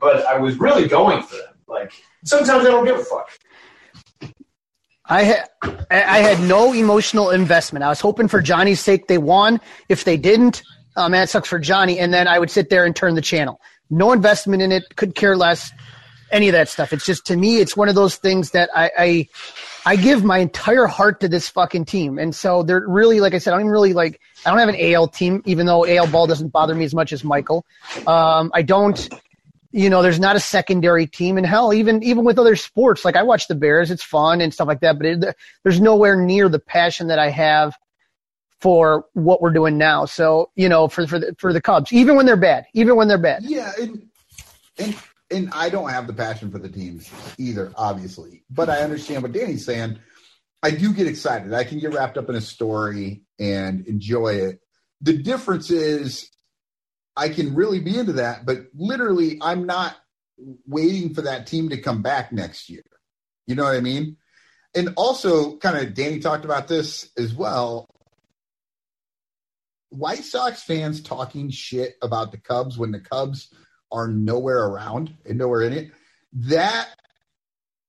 But I was really going for them. Like sometimes I don't give a fuck. I had I had no emotional investment. I was hoping for Johnny's sake they won. If they didn't, uh, man, it sucks for Johnny. And then I would sit there and turn the channel. No investment in it. Could care less. Any of that stuff. It's just to me, it's one of those things that I, I I give my entire heart to this fucking team. And so they're really, like I said, I don't even really like, I don't have an AL team, even though AL ball doesn't bother me as much as Michael. Um, I don't, you know, there's not a secondary team. And hell, even, even with other sports, like I watch the Bears, it's fun and stuff like that, but it, there's nowhere near the passion that I have for what we're doing now. So, you know, for, for the, for the Cubs, even when they're bad, even when they're bad. Yeah. And, and and I don't have the passion for the teams either, obviously. But I understand what Danny's saying. I do get excited. I can get wrapped up in a story and enjoy it. The difference is I can really be into that, but literally I'm not waiting for that team to come back next year. You know what I mean? And also, kind of, Danny talked about this as well. White Sox fans talking shit about the Cubs when the Cubs are nowhere around and nowhere in it. That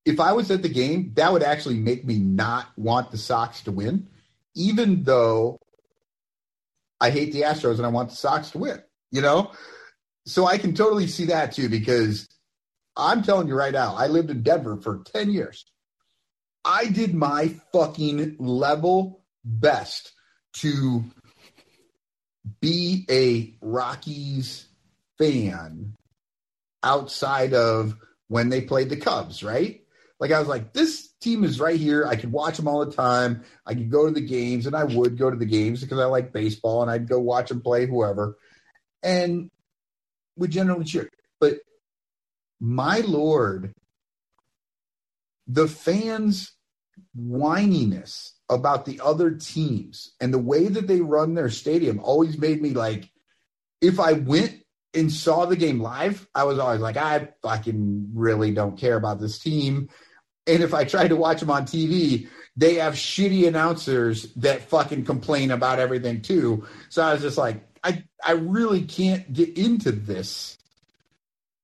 if I was at the game, that would actually make me not want the Sox to win, even though I hate the Astros and I want the Sox to win, you know? So I can totally see that too, because I'm telling you right now, I lived in Denver for 10 years. I did my fucking level best to be a Rockies fan outside of when they played the Cubs, right? Like I was like, this team is right here. I could watch them all the time. I could go to the games, and I would go to the games because I like baseball, and I'd go watch them play whoever, and would generally cheer. But my lord, the fans' whininess about the other teams and the way that they run their stadium always made me like, if I went and saw the game live, I was always like, I fucking really don't care about this team. And if I tried to watch them on TV, they have shitty announcers that fucking complain about everything too. So I was just like, I, I really can't get into this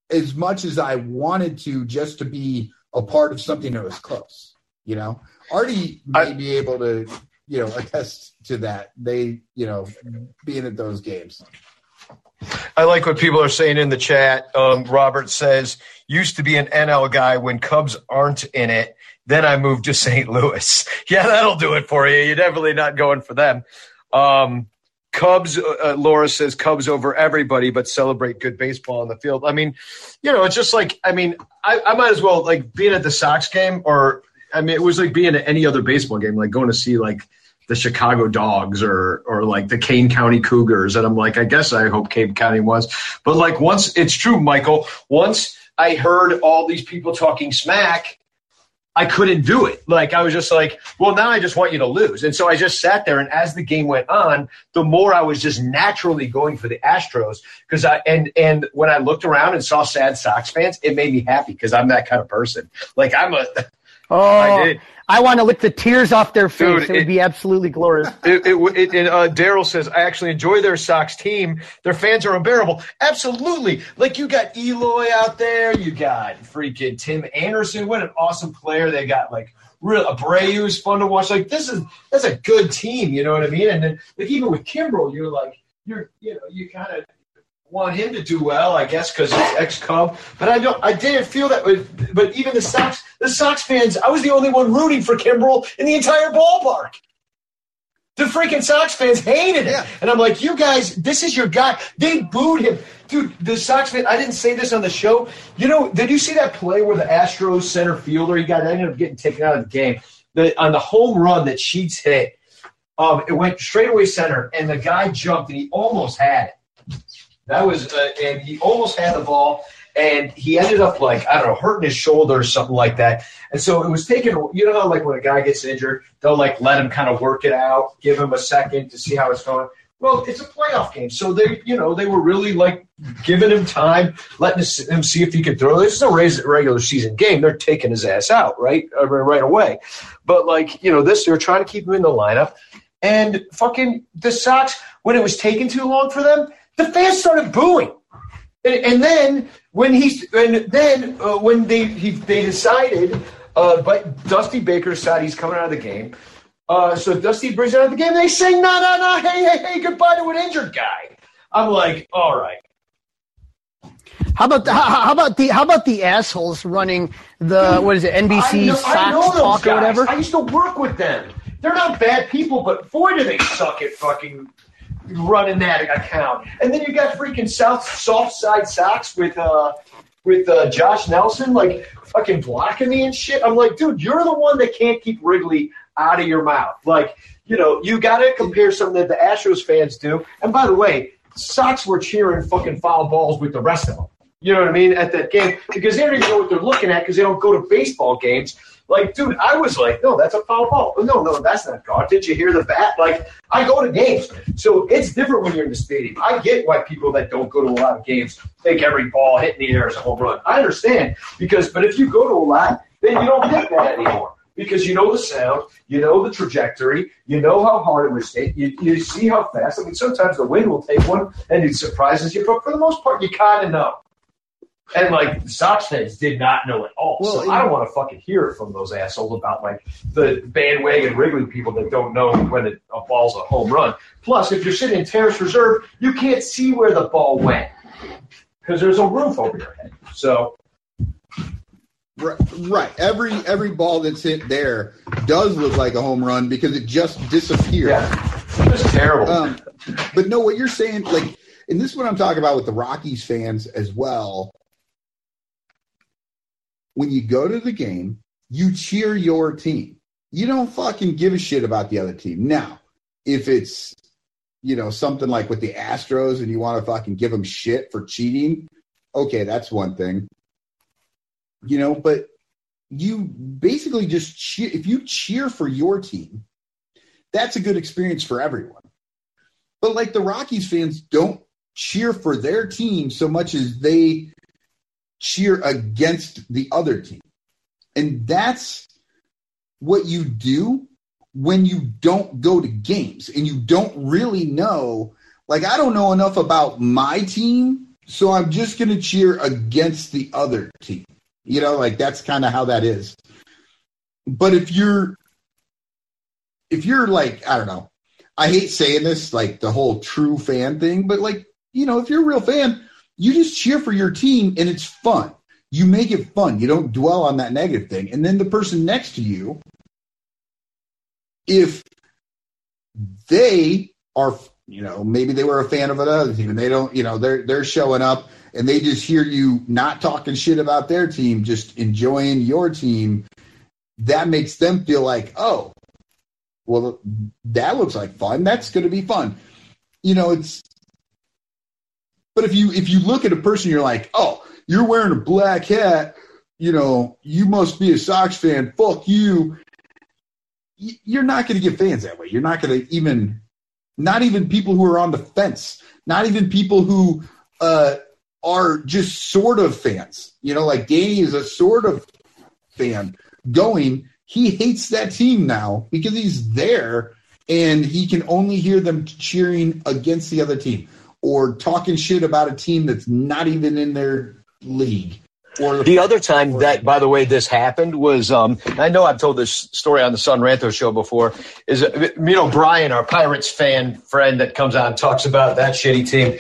as much as I wanted to just to be a part of something that was close. You know, Artie may I, be able to, you know, attest to that. They, you know, being at those games. I like what people are saying in the chat. Um, Robert says, used to be an NL guy when Cubs aren't in it. Then I moved to St. Louis. Yeah, that'll do it for you. You're definitely not going for them. Um, Cubs, uh, uh, Laura says Cubs over everybody, but celebrate good baseball on the field. I mean, you know, it's just like, I mean, I, I might as well like being at the Sox game or, I mean, it was like being at any other baseball game, like going to see like the Chicago Dogs or or like the Kane County Cougars. And I'm like, I guess I hope Kane County was. But like once it's true, Michael, once I heard all these people talking smack, I couldn't do it. Like I was just like, well, now I just want you to lose. And so I just sat there and as the game went on, the more I was just naturally going for the Astros because I and and when I looked around and saw sad Sox fans, it made me happy because I'm that kind of person. Like I'm a Oh, I did. I want to lick the tears off their face. Dude, it, it, would be absolutely glorious. It, it, it uh, Daryl says, I actually enjoy their Sox team. Their fans are unbearable. Absolutely. Like you got Eloy out there. You got freaking Tim Anderson. What an awesome player. They got like real Abreu is fun to watch. Like this is that's a good team. You know what I mean? And then like even with Kimbrel, you're like you're you know you kind of want him to do well, I guess, because he's ex-Cub. But I don't. I didn't feel that. With, but even the Sox, the Sox fans, I was the only one rooting for Kimbrel in the entire ballpark. The freaking Sox fans hated him, yeah. and I'm like, you guys, this is your guy. They booed him, dude. The Sox fan. I didn't say this on the show. You know, did you see that play where the Astros center fielder he got ended up getting taken out of the game? The on the home run that Sheets hit Um, it went straight away center, and the guy jumped, and he almost had it. That was, uh, and he almost had the ball, and he ended up like I don't know, hurting his shoulder or something like that. And so it was taking. You know how like when a guy gets injured, they'll like let him kind of work it out, give him a second to see how it's going. Well, it's a playoff game, so they, you know, they were really like giving him time, letting him see if he could throw. This is a regular season game; they're taking his ass out right, uh, right away. But like, you know, this they're trying to keep him in the lineup, and fucking the Sox when it was taking too long for them, the fans started booing, and, and then when he's and then uh, when they he, they decided, uh, but Dusty Baker decided he's coming out of the game. Uh, so Dusty brings out of the game. They say, "No, no, no! Hey, hey, hey! Goodbye to an injured guy." I'm like, "All right." How about the, how, how about the how about the assholes running the what is it NBC know- Sox Talk or whatever? I used to work with them. They're not bad people, but boy, do they suck at fucking running that account. And then you got freaking South Soft Side Sox with uh with uh, Josh Nelson, like fucking blocking me and shit. I'm like, dude, you're the one that can't keep Wrigley out of your mouth. Like, you know, you got to compare something that the Astros fans do. And by the way, Sox were cheering fucking foul balls with the rest of them. You know what I mean? At that game because they don't even know what they're looking at because they don't go to baseball games. Like, dude, I was like, no, that's a foul ball. Oh, no, no, that's not God. Did you hear the bat? Like, I go to games, so it's different when you're in the stadium. I get why people that don't go to a lot of games think every ball hit in the air is a home run. I understand because, but if you go to a lot, then you don't think that anymore because you know the sound, you know the trajectory, you know how hard it was hit, you, you see how fast. I mean, sometimes the wind will take one and it surprises you, but for the most part, you kind of know. And like the Sox fans did not know at all. Well, so I don't want to fucking hear it from those assholes about like the bandwagon Wrigley people that don't know when it, a ball's a home run. Plus, if you're sitting in terrace reserve, you can't see where the ball went because there's a roof over your head. So Right, right. Every every ball that's hit there does look like a home run because it just disappeared. yeah, it's terrible. Um, but no, what you're saying, like, and this is what I'm talking about with the Rockies fans as well. When you go to the game, you cheer your team. You don't fucking give a shit about the other team. Now, if it's you know something like with the Astros and you want to fucking give them shit for cheating, okay, that's one thing. You know, but you basically just cheer if you cheer for your team, that's a good experience for everyone. But like the Rockies fans don't cheer for their team so much as they cheer against the other team. And that's what you do when you don't go to games and you don't really know. Like, I don't know enough about my team, so I'm just going to cheer against the other team. You know, like that's kind of how that is. But if you're, if you're like, I don't know, I hate saying this, like the whole true fan thing, but like, you know, if you're a real fan, you just cheer for your team and it's fun. You make it fun. You don't dwell on that negative thing. And then the person next to you, if they are, you know, maybe they were a fan of another team and they don't, you know, they're they're showing up and they just hear you not talking shit about their team, just enjoying your team, that makes them feel like, oh, well, that looks like fun. That's going to be fun. You know, it's. But if you if you look at a person, you're like, oh, you're wearing a black hat. You know, you must be a Sox fan. Fuck you. You're not going to get fans that way. You're not going to even, not even people who are on the fence. Not even people who uh, are just sort of fans. You know, like Danny is a sort of fan going. He hates that team now because he's there and he can only hear them cheering against the other team or talking shit about a team that's not even in their league. Or The other time that, by the way, this happened was, um, I know I've told this story on the Son Ranto show before, is, uh, you know, Brian, our Pirates fan friend that comes on talks about that shitty team.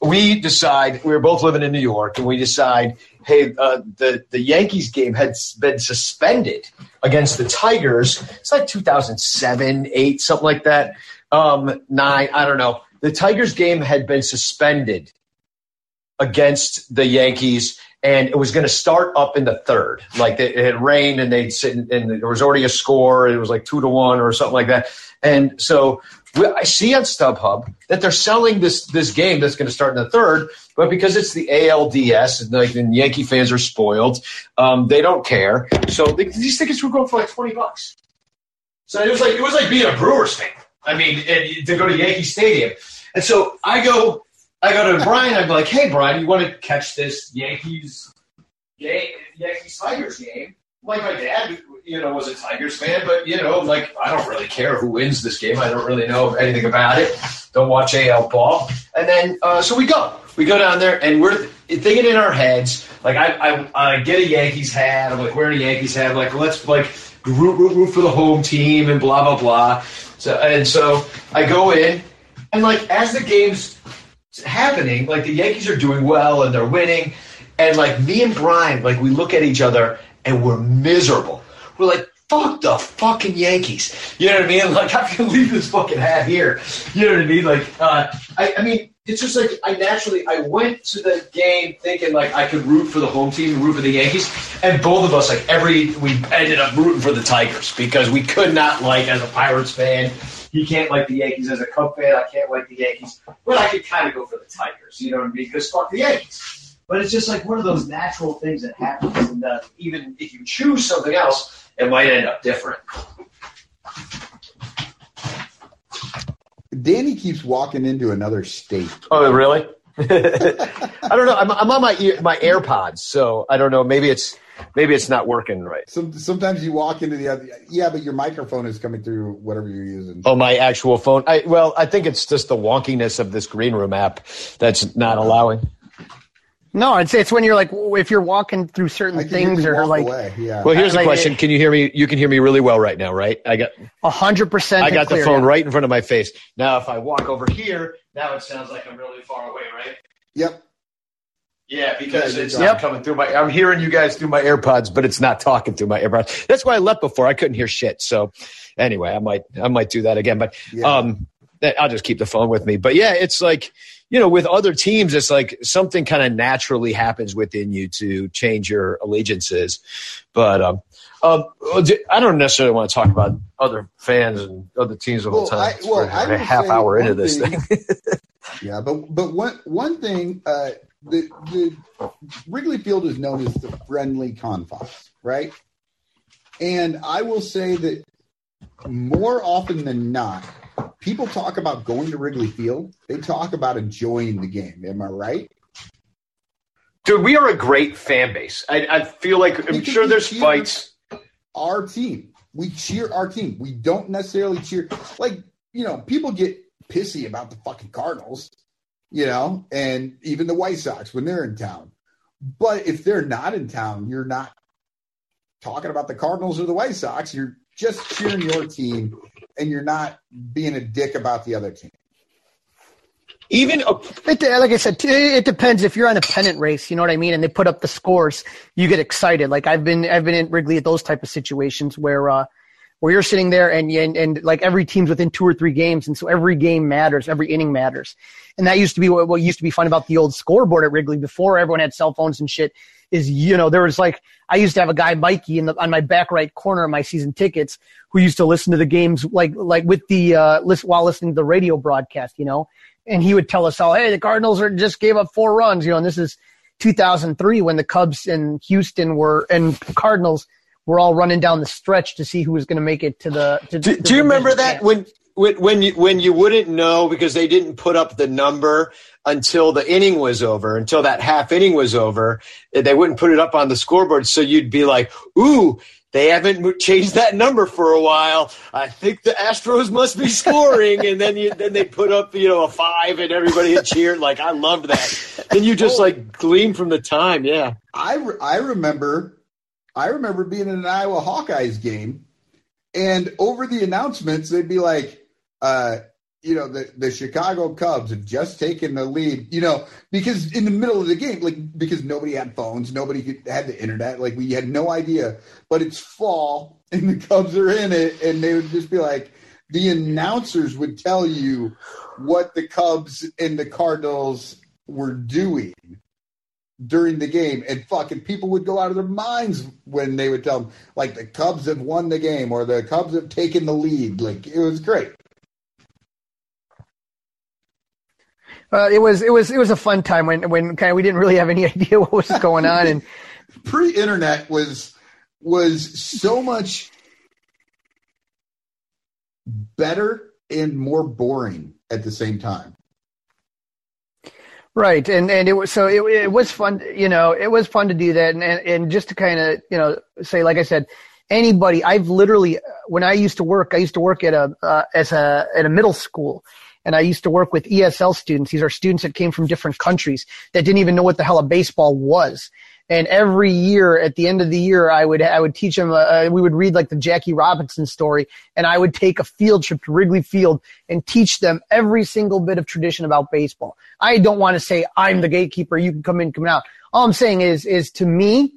We decide, we were both living in New York, and we decide, hey, uh, the, the Yankees game had been suspended against the Tigers. It's like 2007, 8, something like that. Um, nine, I don't know. The Tigers game had been suspended against the Yankees, and it was going to start up in the third. Like it, had rained and they'd sit in, and there was already a score. It was like two to one or something like that. And so I see on StubHub that they're selling this this game that's going to start in the third, but because it's the ALDS and, like, and Yankee fans are spoiled, um, they don't care. So they, these tickets were going for like twenty bucks. So it was like it was like being a Brewers fan. I mean, to go to Yankee Stadium, and so I go I go to Brian. I'm like, hey, Brian, you want to catch this Yankees Yankees Tigers game? Like my dad, you know, was a Tigers fan, but you know, like I don't really care who wins this game. I don't really know anything about it. Don't watch AL ball. And then, uh, so we go. We go down there, and we're thinking in our heads. Like I, I, I get a Yankees hat. I'm like wearing a Yankees hat. I'm like let's like root, root, root for the home team and blah blah blah. So and so I go in, and like as the game's happening, like the Yankees are doing well and they're winning, and like me and Brian, like we look at each other and we're miserable. We're like, fuck the fucking Yankees. You know what I mean? Like, I can leave this fucking hat here. You know what I mean? Like, uh, I, I mean, it's just like I naturally I went to the game thinking like I could root for the home team, root for the Yankees, and both of us like every we ended up rooting for the Tigers because we could not like as a Pirates fan. He can't like the Yankees as a Cub fan. I can't like the Yankees, but I could kind of go for the Tigers. You know what I mean? Because fuck the Yankees. But it's just like one of those natural things that happens, and uh, even if you choose something else, it might end up different. Danny keeps walking into another state. Oh, really? I don't know. I'm, I'm on my ear, my AirPods, so I don't know. Maybe it's maybe it's not working right. Some, sometimes you walk into the other. Yeah, but your microphone is coming through whatever you're using. Oh, my actual phone. I well, I think it's just the wonkiness of this green room app that's not allowing. No, it's it's when you're like if you're walking through certain I things or like away. Yeah. Well, here's the Like- question: Can you hear me? You can hear me really well right now, right? I got a hundred percent. I got the phone yeah. right in front of my face. Now, if I walk over here, now it sounds like I'm really far away, right? Yep. Yeah, because Yeah, it's you're not Yep. coming through my. I'm hearing you guys through my AirPods, but it's not talking through my AirPods. That's why I left before. I couldn't hear shit. So, anyway, I might I might do that again. But Yeah. um, I'll just keep the phone with me. But yeah, it's like you know, with other teams, it's like something kind of naturally happens within you to change your allegiances. But um, um, I don't necessarily want to talk about other fans and other teams the whole Well, time. I- well, I a half hour into this thing- thing. Yeah, but but one one thing, uh, the the Wrigley Field is known as the friendly confines, right? And I will say that more often than not, people talk about going to Wrigley Field. They talk about enjoying the game. Am I right? Dude, we are a great fan base. I, I feel like I'm sure there's fights. Our team. We cheer our team. We don't necessarily cheer like you know. People get pissy about the fucking Cardinals, you know, and even the White Sox when they're in town. But if they're not in town, you're not talking about the Cardinals or the White Sox. You're just cheering your team, and you're not being a dick about the other team. Even a, It, like I said, it depends. If you're on a pennant race, you know what I mean, and they put up the scores, you get excited. Like I've been, I've been in Wrigley at those type of situations where, uh, where you're sitting there and, and and like every team's within two or three games, and so every game matters, every inning matters, and that used to be what, what used to be fun about the old scoreboard at Wrigley before everyone had cell phones and shit. Is you know there was like I used to have a guy Mikey in the on my back right corner of my season tickets who used to listen to the games like like with the uh list while listening to the radio broadcast, you know, and he would tell us all, hey, the Cardinals are just gave up four runs, you know, and this is 2003 when the Cubs and Houston were and Cardinals were all running down the stretch to see who was going to make it to the. To, do, to do you remember that champ. when when you when you wouldn't know because they didn't put up the number until the inning was over, until that half inning was over, eh, they wouldn't put it up on the scoreboard, so you'd be like, "Ooh." They haven't changed that number for a while. I think the Astros must be scoring, and then you, then they put up you know a five, and everybody had cheered. Like I loved that. Then you just like gleam from the time, yeah. I re- I remember I remember being in an Iowa Hawkeyes game, and over the announcements they'd be like, uh, you know, the the Chicago Cubs have just taken the lead, you know, because in the middle of the game, like because nobody had phones, nobody had the internet, like we had no idea. But it's fall, and the Cubs are in it, and they would just be like, the announcers would tell you what the Cubs and the Cardinals were doing during the game, and fucking people would go out of their minds when they would tell them like the Cubs have won the game or the Cubs have taken the lead. Like it was great. Uh, it was it was it was a fun time when when kind of we didn't really have any idea what was going on and pre-internet was was so much better and more boring at the same time. Right, and and it was so it, it was fun, you know, it was fun to do that, and and, and just to kind of you know say, like I said, anybody, I've literally when I used to work, I used to work at a uh, as a at a middle school, and I used to work with ESL students. These are students that came from different countries that didn't even know what the hell a baseball was. And every year, at the end of the year, I would I would teach them. Uh, we would read like the Jackie Robinson story, and I would take a field trip to Wrigley Field and teach them every single bit of tradition about baseball. I don't want to say I'm the gatekeeper. You can come in, come out. All I'm saying is, is to me,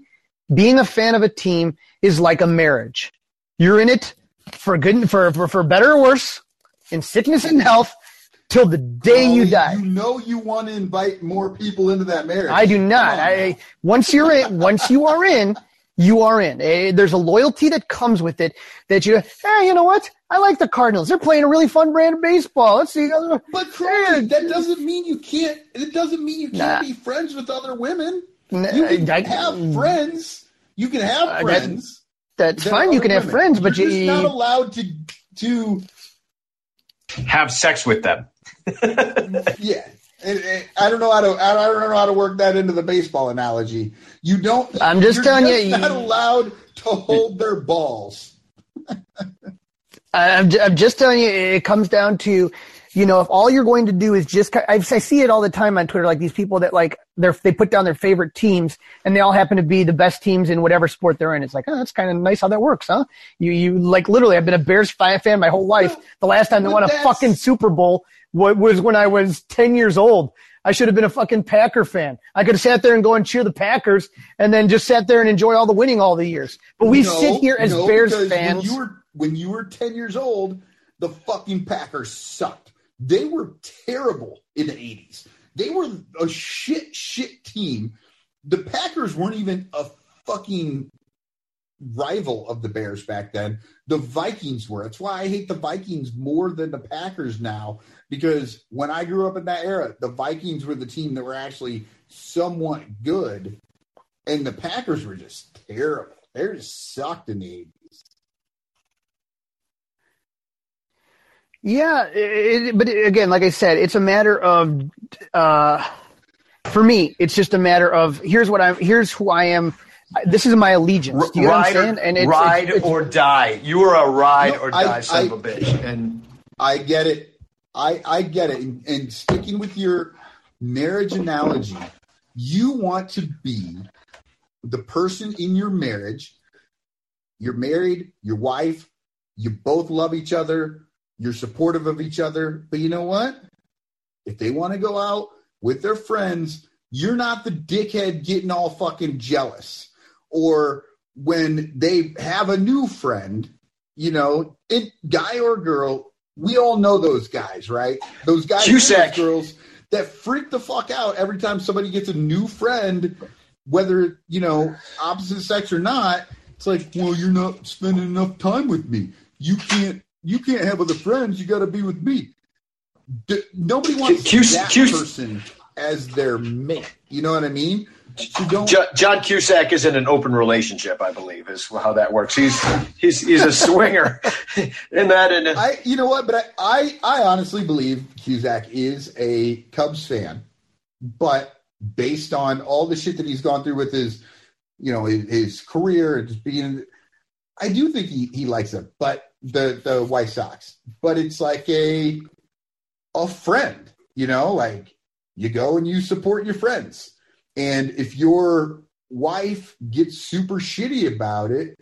being a fan of a team is like a marriage. You're in it for good, for for, for better or worse, in sickness and health, till the day you die. You know you want to invite more people into that marriage. I do not. On, I man. once you're in, once you are in, you are in. Eh, There's a loyalty that comes with it that you, hey, you know what? I like the Cardinals. They're playing a really fun brand of baseball. Let's see. But Crawly, that doesn't mean you can't. It doesn't mean you can't be friends with other women. N- You can I- have friends. You can have Uh, that- friends. That's that fine. You can other have women. friends, but You're you, not allowed to to Have sex with them. yeah. And- and I don't know how to. I don't know how to work that into the baseball analogy. You don't. I'm just telling you, just you- not allowed to hold their balls. I'm, I'm just telling you, it comes down to, you know, if all you're going to do is just, I, I see it all the time on Twitter, like these people that like, they're, they put down their favorite teams and they all happen to be the best teams in whatever sport they're in. It's like, oh, that's kind of nice how that works, huh? You, you, like literally, I've been a Bears fan my whole life. The last time they won a fucking Super Bowl wa- was when I was 10 years old. I should have been a fucking Packer fan. I could have sat there and go and cheer the Packers and then just sat there and enjoy all the winning all the years. But we No, sit here as no, Bears fans. When you were when you were ten years old, the fucking Packers sucked. They were terrible in the eighties. They were a shit shit team. The Packers weren't even a fucking rival of the Bears back then. The Vikings were. That's why I hate the Vikings more than the Packers now. Because when I grew up in that era, the Vikings were the team that were actually somewhat good, and the Packers were just terrible. They just sucked in the eighties. Yeah, it, it- but again, like I said, it's a matter of, uh, for me, it's just a matter of here's what I'm, here's who I am. This is my allegiance. Do you know what I'm ride saying? or, And it's, ride it's, it's, or die. You are a ride No, or I- die son of I- a bitch. And I get it. I I get it. And, and sticking with your marriage analogy, you want to be the person in your marriage. You're married, your wife, you both love each other, you're supportive of each other. But you know what? If they want to go out with their friends, you're not the dickhead getting all fucking jealous. Or when they have a new friend, you know, it guy or girl, we all know those guys, right? Those guys, those girls that freak the fuck out every time somebody gets a new friend, whether you know opposite sex or not. It's like, well, you're not spending enough time with me. You can't, you can't have other friends. You got to be with me. D- nobody wants Cus- that Cus- person as their mate. You know what I mean? So don't. Jo- John Cusack is in an open relationship, I believe, is how that works. He's he's he's a swinger in that. And I, you know what? But I, I, I honestly believe Cusack is a Cubs fan, but based on all the shit that he's gone through with his, you know, his, his career and just being, I do think he, he likes them, but the the White Sox. But it's like a a friend, you know, like you go and you support your friends, and if your wife gets super shitty about it,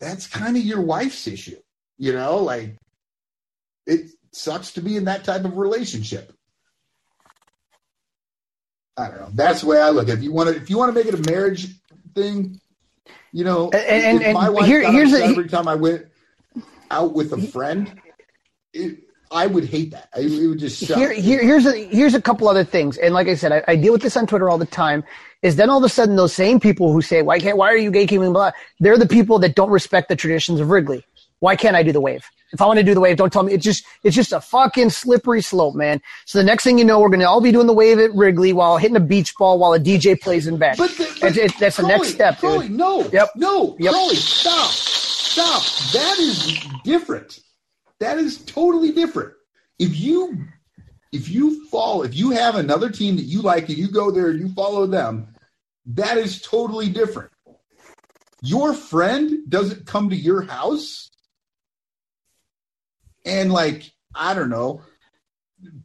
that's kind of your wife's issue. You know, like it sucks to be in that type of relationship. I don't know. That's the way I look. at it. If you want to, if you want to make it a marriage thing, you know, And- and- my wife here- got here's upset a- every time I went out with a friend, it, I would hate that. I, it would just suck. Here, here, here's a here's a couple other things, and like I said, I, I deal with this on Twitter all the time. Is then all of a sudden those same people who say, "Why can't? Why are you gatekeeping?" Blah, they're the people that don't respect the traditions of Wrigley. Why can't I do the wave? If I want to do the wave, don't tell me. It's just it's just a fucking slippery slope, man. So the next thing you know, we're gonna all be doing the wave at Wrigley while hitting a beach ball while a DJ plays in back. But, the, but It's- it's- that's the next step, dude. No, Yep. no, Yep. Stop, stop. That is different. That is totally different. If you if you fall, if you have another team that you like and you go there and you follow them, that is totally different. Your friend doesn't come to your house and like I don't know,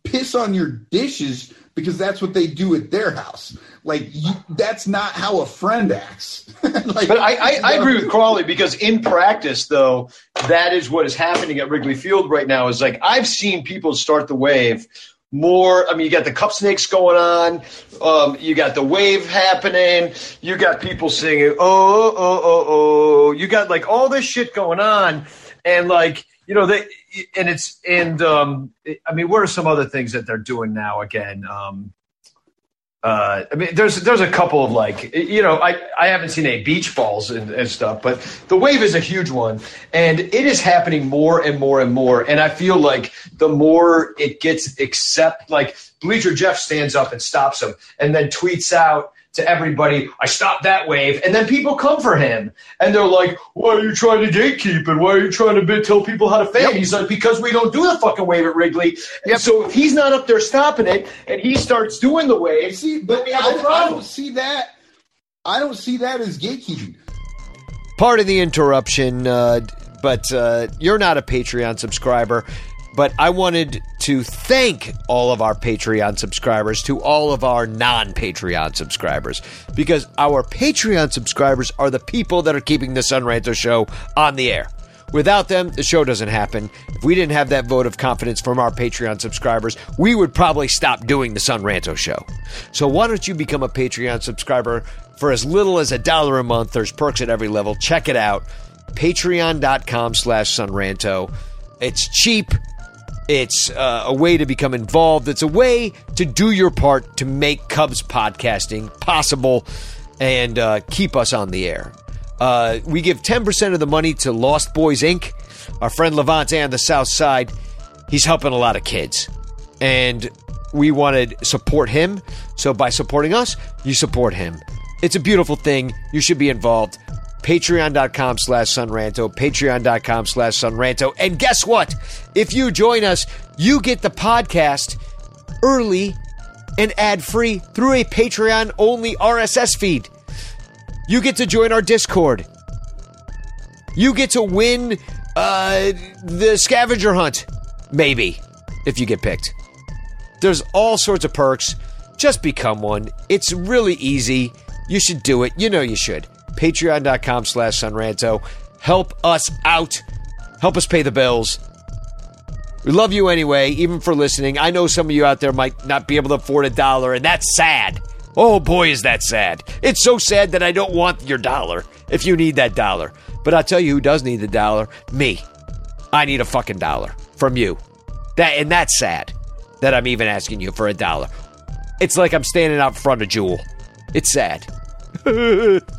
piss on your dishes because that's what they do at their house. Like you, that's not how a friend acts. like, But I, I, I agree with Crawly because in practice, though, that is what is happening at Wrigley Field right now. Is like I've seen people start the wave more. I mean, you got the cup snakes going on. Um, you got the wave happening. You got people singing, oh, oh, oh, oh. You got like all this shit going on. And like, you know, they, and it's, and um, I mean, what are some other things that they're doing now again? Um, uh, I mean, there's there's a couple of like you know I, I haven't seen any beach balls and, and stuff, but the wave is a huge one, and it is happening more and more and more. And I feel like the more it gets accept, like Bleacher Jeff stands up and stops him, and then tweets out to everybody, "I stopped that wave," and then people come for him, and they're like, "Why are you trying to gatekeep and why are you trying to bit- tell people how to fan?" He's like, "Because we don't do the fucking wave at Wrigley." And so if he's not up there stopping it, and he starts doing the wave, see, but we have a I, I problem. don't see that. I don't see that as gatekeeping. Part of the interruption, uh, but uh, you're not a Patreon subscriber. But I wanted to thank all of our Patreon subscribers to all of our non Patreon subscribers because our Patreon subscribers are the people that are keeping the Son Ranto show on the air. Without them, the show doesn't happen. If we didn't have that vote of confidence from our Patreon subscribers, we would probably stop doing the Son Ranto show. So why don't you become a Patreon subscriber for as little as a dollar a month? There's perks at every level. Check it out. Patreon.com slash Sonranto. It's cheap. It's uh, a way to become involved. It's a way to do your part to make Cubs podcasting possible and uh, keep us on the air. Uh, we give 10% of the money to Lost Boys Inc., our friend LaVonte on the South Side. He's helping a lot of kids. And we want to support him. So by supporting us, you support him. It's a beautiful thing. You should be involved. Patreon.com slash Sonranto. Patreon.com slash Sonranto. And guess what? If you join us, you get the podcast early and ad free through a Patreon only RSS feed. You get to join our Discord. You get to win uh, the scavenger hunt, maybe, if you get picked. There's all sorts of perks. Just become one. It's really easy. You should do it. You know you should. Patreon.com slash Sonranto. Help us out. Help us pay the bills. We love you anyway, even for listening. I know some of you out there might not be able to afford a dollar, and that's sad. Oh boy, is that sad. It's so sad that I don't want your dollar if you need that dollar. But I'll tell you who does need the dollar me. I need a fucking dollar from you. That And that's sad that I'm even asking you for a dollar. It's like I'm standing out front of Jewel. It's sad.